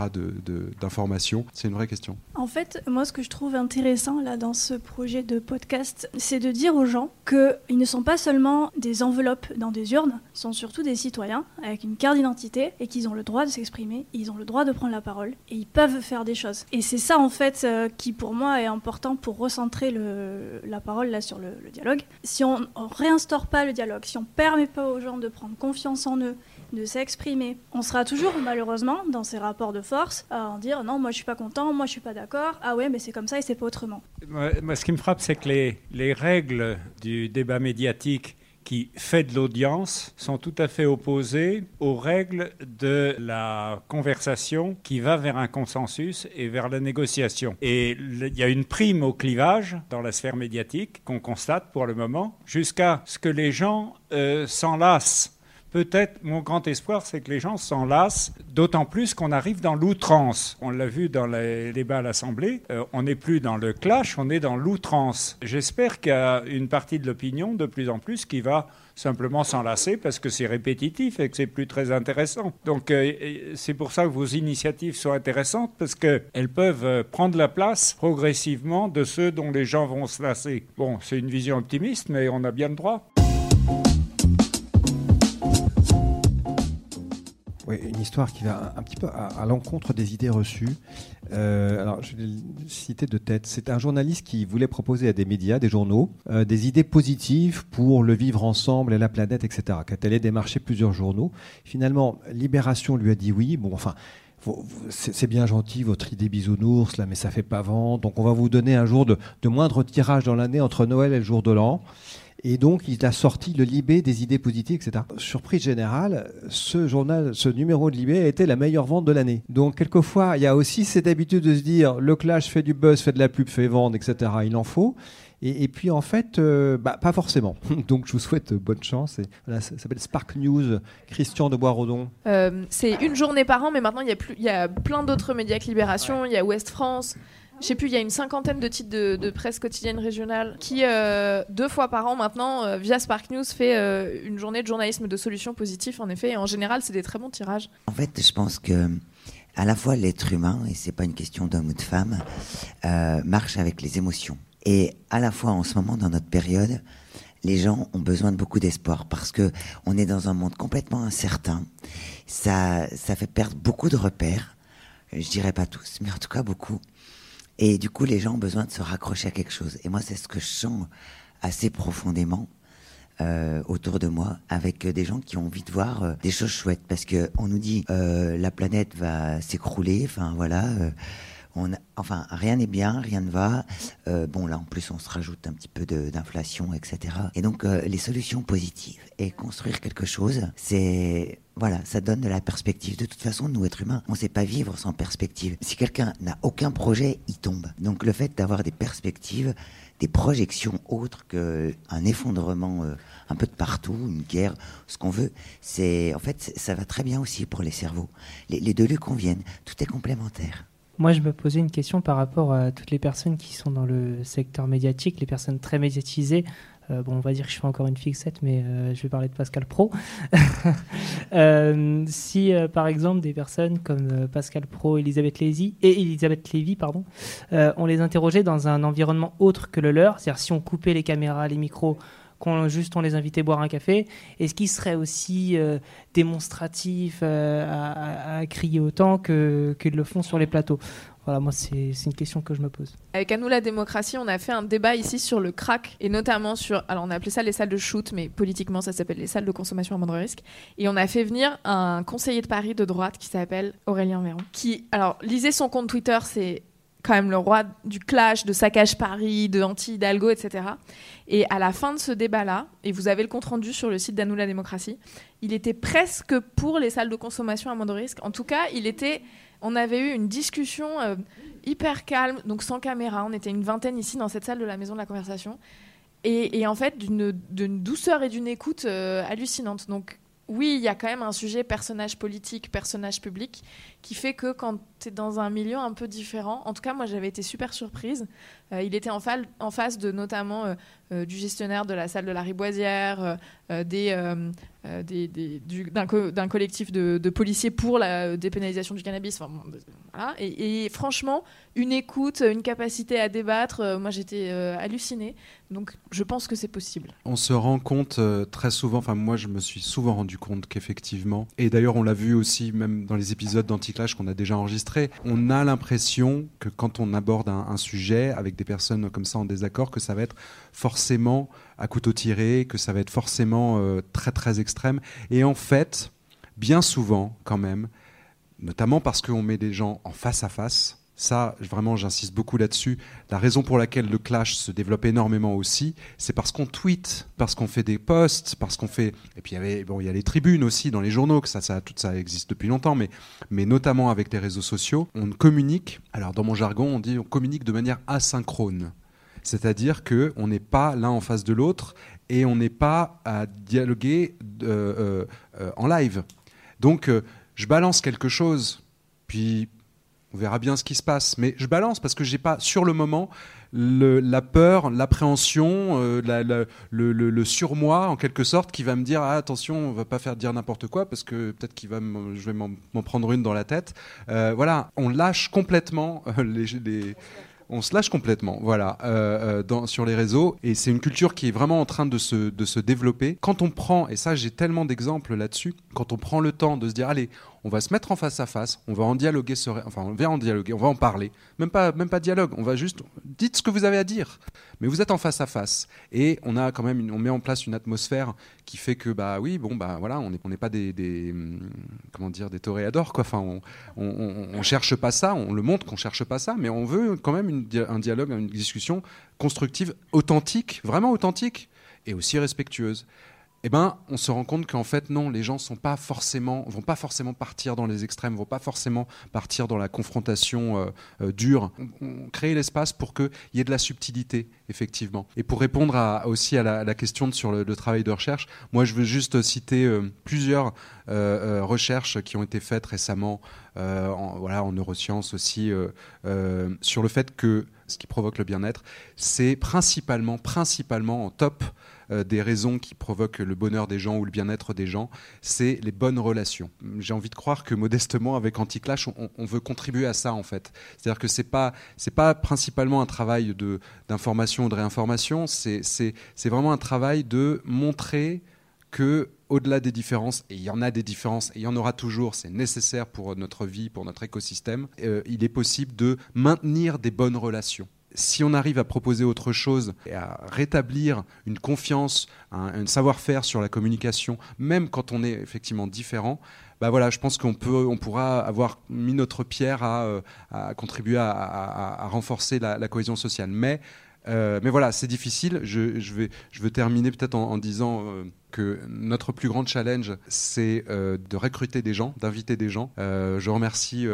d'informations C'est une vraie question. En fait, moi, ce que je trouve intéressant là dans ce projet de podcast, c'est de dire aux gens qu'ils ne sont pas seulement des enveloppes dans des urnes, ils sont surtout des citoyens avec une carte d'identité et qu'ils ont le droit de s'exprimer, ils ont le droit de prendre la parole et ils peuvent faire des choses. Et c'est ça en fait qui pour moi est important pour recentrer le- la parole là sur le, dialogue. Si on, on réinstaure pas le dialogue, si on permet pas aux gens de prendre confiance en eux, de s'exprimer. On sera toujours malheureusement dans ces rapports de force à en dire non moi je suis pas content, moi je suis pas d'accord, ah ouais mais c'est comme ça et c'est pas autrement. Moi, ce qui me frappe, c'est que les, les règles du débat médiatique qui fait de l'audience sont tout à fait opposées aux règles de la conversation qui va vers un consensus et vers la négociation. Et il y a une prime au clivage dans la sphère médiatique qu'on constate pour le moment, jusqu'à ce que les gens euh, s'en lassent. Peut-être, mon grand espoir, c'est que les gens s'en lassent, d'autant plus qu'on arrive dans l'outrance. On l'a vu dans les débats à l'Assemblée, euh, on n'est plus dans le clash, on est dans l'outrance. J'espère qu'il y a une partie de l'opinion, de plus en plus, qui va simplement s'en lasser parce que c'est répétitif et que c'est plus très intéressant. Donc euh, c'est pour ça que vos initiatives sont intéressantes parce qu'elles peuvent euh, prendre la place progressivement de ceux dont les gens vont se lasser. Bon, c'est une vision optimiste, mais on a bien le droit. Oui, une histoire qui va un, petit peu à, l'encontre des idées reçues. Euh, alors, je vais citer de tête. C'est un journaliste qui voulait proposer à des médias, des journaux, euh, des idées positives pour le vivre ensemble et la planète, etc. Quand elle allait démarcher plusieurs journaux. Finalement, Libération lui a dit oui. Bon, enfin. C'est bien gentil votre idée bisounours là, mais ça fait pas vent. Donc on va vous donner un jour de moindre tirage dans l'année entre Noël et le jour de l'an. Et donc, il a sorti le Libé des idées positives, etc. Surprise générale, ce journal, ce numéro de Libé a été la meilleure vente de l'année. Donc, quelquefois, il y a aussi cette habitude de se dire le clash fait du buzz, fait de la pub, fait vendre, etc. Il en faut. Et, et puis, en fait, euh, bah, pas forcément. Donc, je vous souhaite bonne chance. Et, voilà, ça s'appelle Spark News, Christian de Boisrodon. Euh, c'est une journée par an, mais maintenant il y a, plus, il y a plein d'autres médias que Libération. Il y a Ouest France. Je sais plus, il y a une cinquantaine de titres de, presse quotidienne régionale qui, euh, deux fois par an maintenant, euh, via Spark News, fait euh, une journée de journalisme de solutions positives, en effet. Et en général, c'est des très bons tirages. En fait, je pense que à la fois l'être humain, et c'est pas une question d'homme ou de femme, marche avec les émotions. Et à la fois en ce moment, dans notre période, les gens ont besoin de beaucoup d'espoir parce que on est dans un monde complètement incertain. Ça, ça fait perdre beaucoup de repères. Je dirais pas tous, mais en tout cas beaucoup. Et du coup, les gens ont besoin de se raccrocher à quelque chose. Et moi, c'est ce que je sens assez profondément euh, autour de moi, avec euh, des gens qui ont envie de voir euh, des choses chouettes. Parce que on nous dit euh, la planète va s'écrouler. Enfin voilà. Enfin, rien n'est bien, rien ne va. Euh, bon, là, en plus, on se rajoute un petit peu d'inflation, etc. Et donc, euh, les solutions positives et construire quelque chose, c'est voilà, ça donne de la perspective. De toute façon, nous, êtres humains, on ne sait pas vivre sans perspective. Si quelqu'un n'a aucun projet, il tombe. Donc, le fait d'avoir des perspectives, des projections autres qu'un effondrement euh, un peu de partout, une guerre, ce qu'on veut, c'est en fait, ça va très bien aussi pour les cerveaux. Les, les deux lieux conviennent. Tout est complémentaire. Moi, je me posais une question par rapport à toutes les personnes qui sont dans le secteur médiatique, les personnes très médiatisées, Euh, bon, on va dire que je fais encore une fixette, mais euh, je vais parler de Pascal Pro. Euh, si, par exemple, des personnes comme Pascal Pro, Elisabeth Lévy, et Elisabeth Lévy, pardon, on les interrogeait dans un environnement autre que le leur, c'est-à-dire si on coupait les caméras, les micros, qu'on juste on les invitait boire un café, est-ce qu'ils seraient aussi démonstratifs à, à, crier autant qu'ils le font sur les plateaux? Voilà, moi, c'est une question que je me pose. Avec À nous la démocratie, on a fait un débat ici sur le crack, et notamment sur. Alors, on a appelé ça les salles de shoot, mais politiquement, ça s'appelle les salles de consommation à moindre risque. Et on a fait venir un conseiller de Paris de droite qui s'appelle Aurélien Véron, qui. Alors, lisez son compte Twitter, c'est quand même le roi du clash, de saccage Paris, de anti-Hidalgo, etc. Et à la fin de ce débat-là, et vous avez le compte-rendu sur le site d'Anou la démocratie, il était presque pour les salles de consommation à moindre risque. En tout cas, il était on avait eu une discussion euh, hyper calme, donc sans caméra. On était une vingtaine ici dans cette salle de la maison de la conversation. Et, en fait, d'une douceur et d'une écoute euh, hallucinante. Donc, oui, il y a quand même un sujet personnage politique, personnage public, qui fait que quand tu es dans un milieu un peu différent, en tout cas, moi j'avais été super surprise. Euh, il était en, face de notamment du gestionnaire de la salle de la Riboisière, euh, d'un, collectif de, policiers pour la dépénalisation du cannabis. et, franchement, une écoute, une capacité à débattre, euh, moi j'étais euh, hallucinée. Donc je pense que c'est possible. On se rend compte très souvent, enfin moi je me suis souvent rendu compte qu'effectivement, et d'ailleurs on l'a vu aussi même dans les épisodes d'Anticlash qu'on a déjà enregistrés, on a l'impression que quand on aborde un sujet avec des personnes comme ça en désaccord, que ça va être forcément à couteau tiré, que ça va être forcément euh, très très extrême. Et en fait, bien souvent quand même, notamment parce qu'on met des gens en face à face, ça, vraiment, j'insiste beaucoup là-dessus. La raison pour laquelle le clash se développe énormément aussi, c'est parce qu'on tweet, parce qu'on fait des posts, parce qu'on fait. Et puis il y bon, il y a les tribunes aussi dans les journaux, que ça, tout ça existe depuis longtemps, mais, mais notamment avec les réseaux sociaux, on communique. Alors dans mon jargon, on dit on communique de manière asynchrone. C'est-à-dire qu'on n'est pas l'un en face de l'autre et on n'est pas à dialoguer euh, euh, en live. Donc, euh, je balance quelque chose, puis on verra bien ce qui se passe. Mais je balance parce que j'ai pas, sur le moment, la peur, l'appréhension, le, surmoi, en quelque sorte, qui va me dire ah, attention, on va pas faire dire n'importe quoi parce que peut-être qu'il va, je vais m'en prendre une dans la tête. voilà, on lâche complètement les on se lâche complètement, voilà, euh, euh, sur les réseaux. Et c'est une culture qui est vraiment en train de se, de se développer. Quand on prend, et ça j'ai tellement d'exemples là-dessus, quand on prend le temps de se dire, allez, on va se mettre en face à face, on va en dialoguer, enfin on va en dialoguer, on va en parler, même pas, même pas dialogue, on va juste, dites ce que vous avez à dire, mais vous êtes en face à face, et on a quand même, on met en place une atmosphère qui fait que bah oui, bon bah voilà, on n'est on pas des, des, comment dire, des toréadors quoi, enfin on, on, cherche pas ça, on le montre qu'on cherche pas ça, mais on veut quand même un dialogue, une discussion constructive, authentique, vraiment authentique, et aussi respectueuse eh ben, on se rend compte qu'en fait, non, les gens sont pas forcément, vont pas forcément partir dans les extrêmes, vont pas forcément partir dans la confrontation euh, euh, dure. On, crée l'espace pour qu'il y ait de la subtilité, effectivement. Et pour répondre aussi à la, question sur le, travail de recherche, moi, je veux juste citer euh, plusieurs recherches qui ont été faites récemment, en, voilà, en neurosciences aussi, sur le fait que ce qui provoque le bien-être, c'est principalement, principalement en top euh, des raisons qui provoquent le bonheur des gens ou le bien-être des gens, c'est les bonnes relations. J'ai envie de croire que modestement, avec Anticlash, on, veut contribuer à ça en fait. C'est-à-dire que c'est pas c'est pas principalement un travail de d'information ou de réinformation, c'est vraiment un travail de montrer que au-delà des différences, et il y en a des différences, et il y en aura toujours, c'est nécessaire pour notre vie, pour notre écosystème, euh, il est possible de maintenir des bonnes relations si on arrive à proposer autre chose et à rétablir une confiance, un, savoir-faire sur la communication, même quand on est effectivement différent, bah voilà, je pense qu'on on pourra avoir mis notre pierre à, euh, contribuer à, renforcer la, cohésion sociale. Mais, euh, mais voilà, c'est difficile. Je, vais, je veux terminer peut-être en, disant euh, notre plus grand challenge, c'est de recruter des gens, d'inviter des gens. je remercie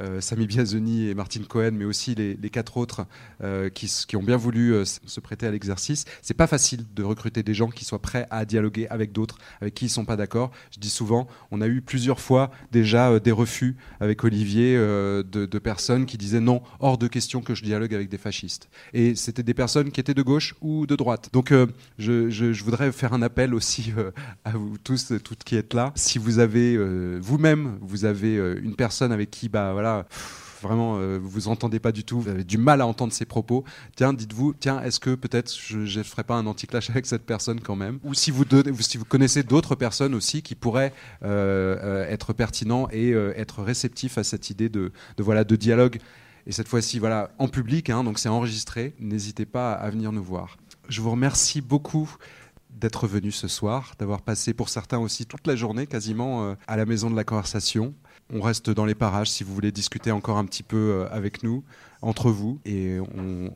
euh, Sami Biazoni et Martine Cohen, mais aussi les, quatre autres euh, qui, ont bien voulu euh, se prêter à l'exercice. C'est pas facile de recruter des gens qui soient prêts à dialoguer avec d'autres, avec qui ils sont pas d'accord. Je dis souvent, on a eu plusieurs fois déjà des refus avec Olivier de, personnes qui disaient non, hors de question que je dialogue avec des fascistes. Et c'était des personnes qui étaient de gauche ou de droite. Donc je, voudrais faire un appel aussi à vous tous, toutes qui êtes là. Si vous avez vous-même, vous avez une personne avec qui bah voilà, vraiment, euh, vous entendez pas du tout, vous avez du mal à entendre ses propos, tiens, dites-vous, tiens, est-ce que peut-être je ne ferai pas un anti-clash avec cette personne quand même? Ou si vous, si vous connaissez d'autres personnes aussi qui pourraient euh, euh, être pertinents et être réceptifs à cette idée de, voilà, de dialogue. Et cette fois-ci, voilà, en public, hein, donc c'est enregistré. N'hésitez pas à venir nous voir. Je vous remercie beaucoup d'être venu ce soir, d'avoir passé pour certains aussi toute la journée quasiment à la maison de la conversation. On reste dans les parages si vous voulez discuter encore un petit peu euh, avec nous, entre vous, et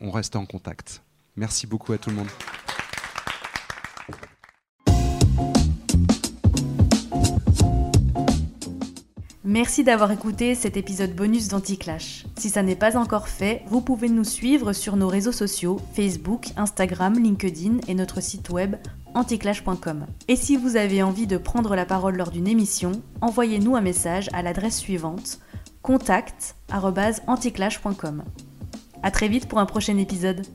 on, reste en contact. Merci beaucoup à tout le monde. Merci d'avoir écouté cet épisode bonus d'Anticlash. Si ça n'est pas encore fait, vous pouvez nous suivre sur nos réseaux sociaux, Facebook, Instagram, LinkedIn et notre site web anticlash.com. Et si vous avez envie de prendre la parole lors d'une émission, envoyez-nous un message à l'adresse suivante contact@anticlash.com. À très vite pour un prochain épisode.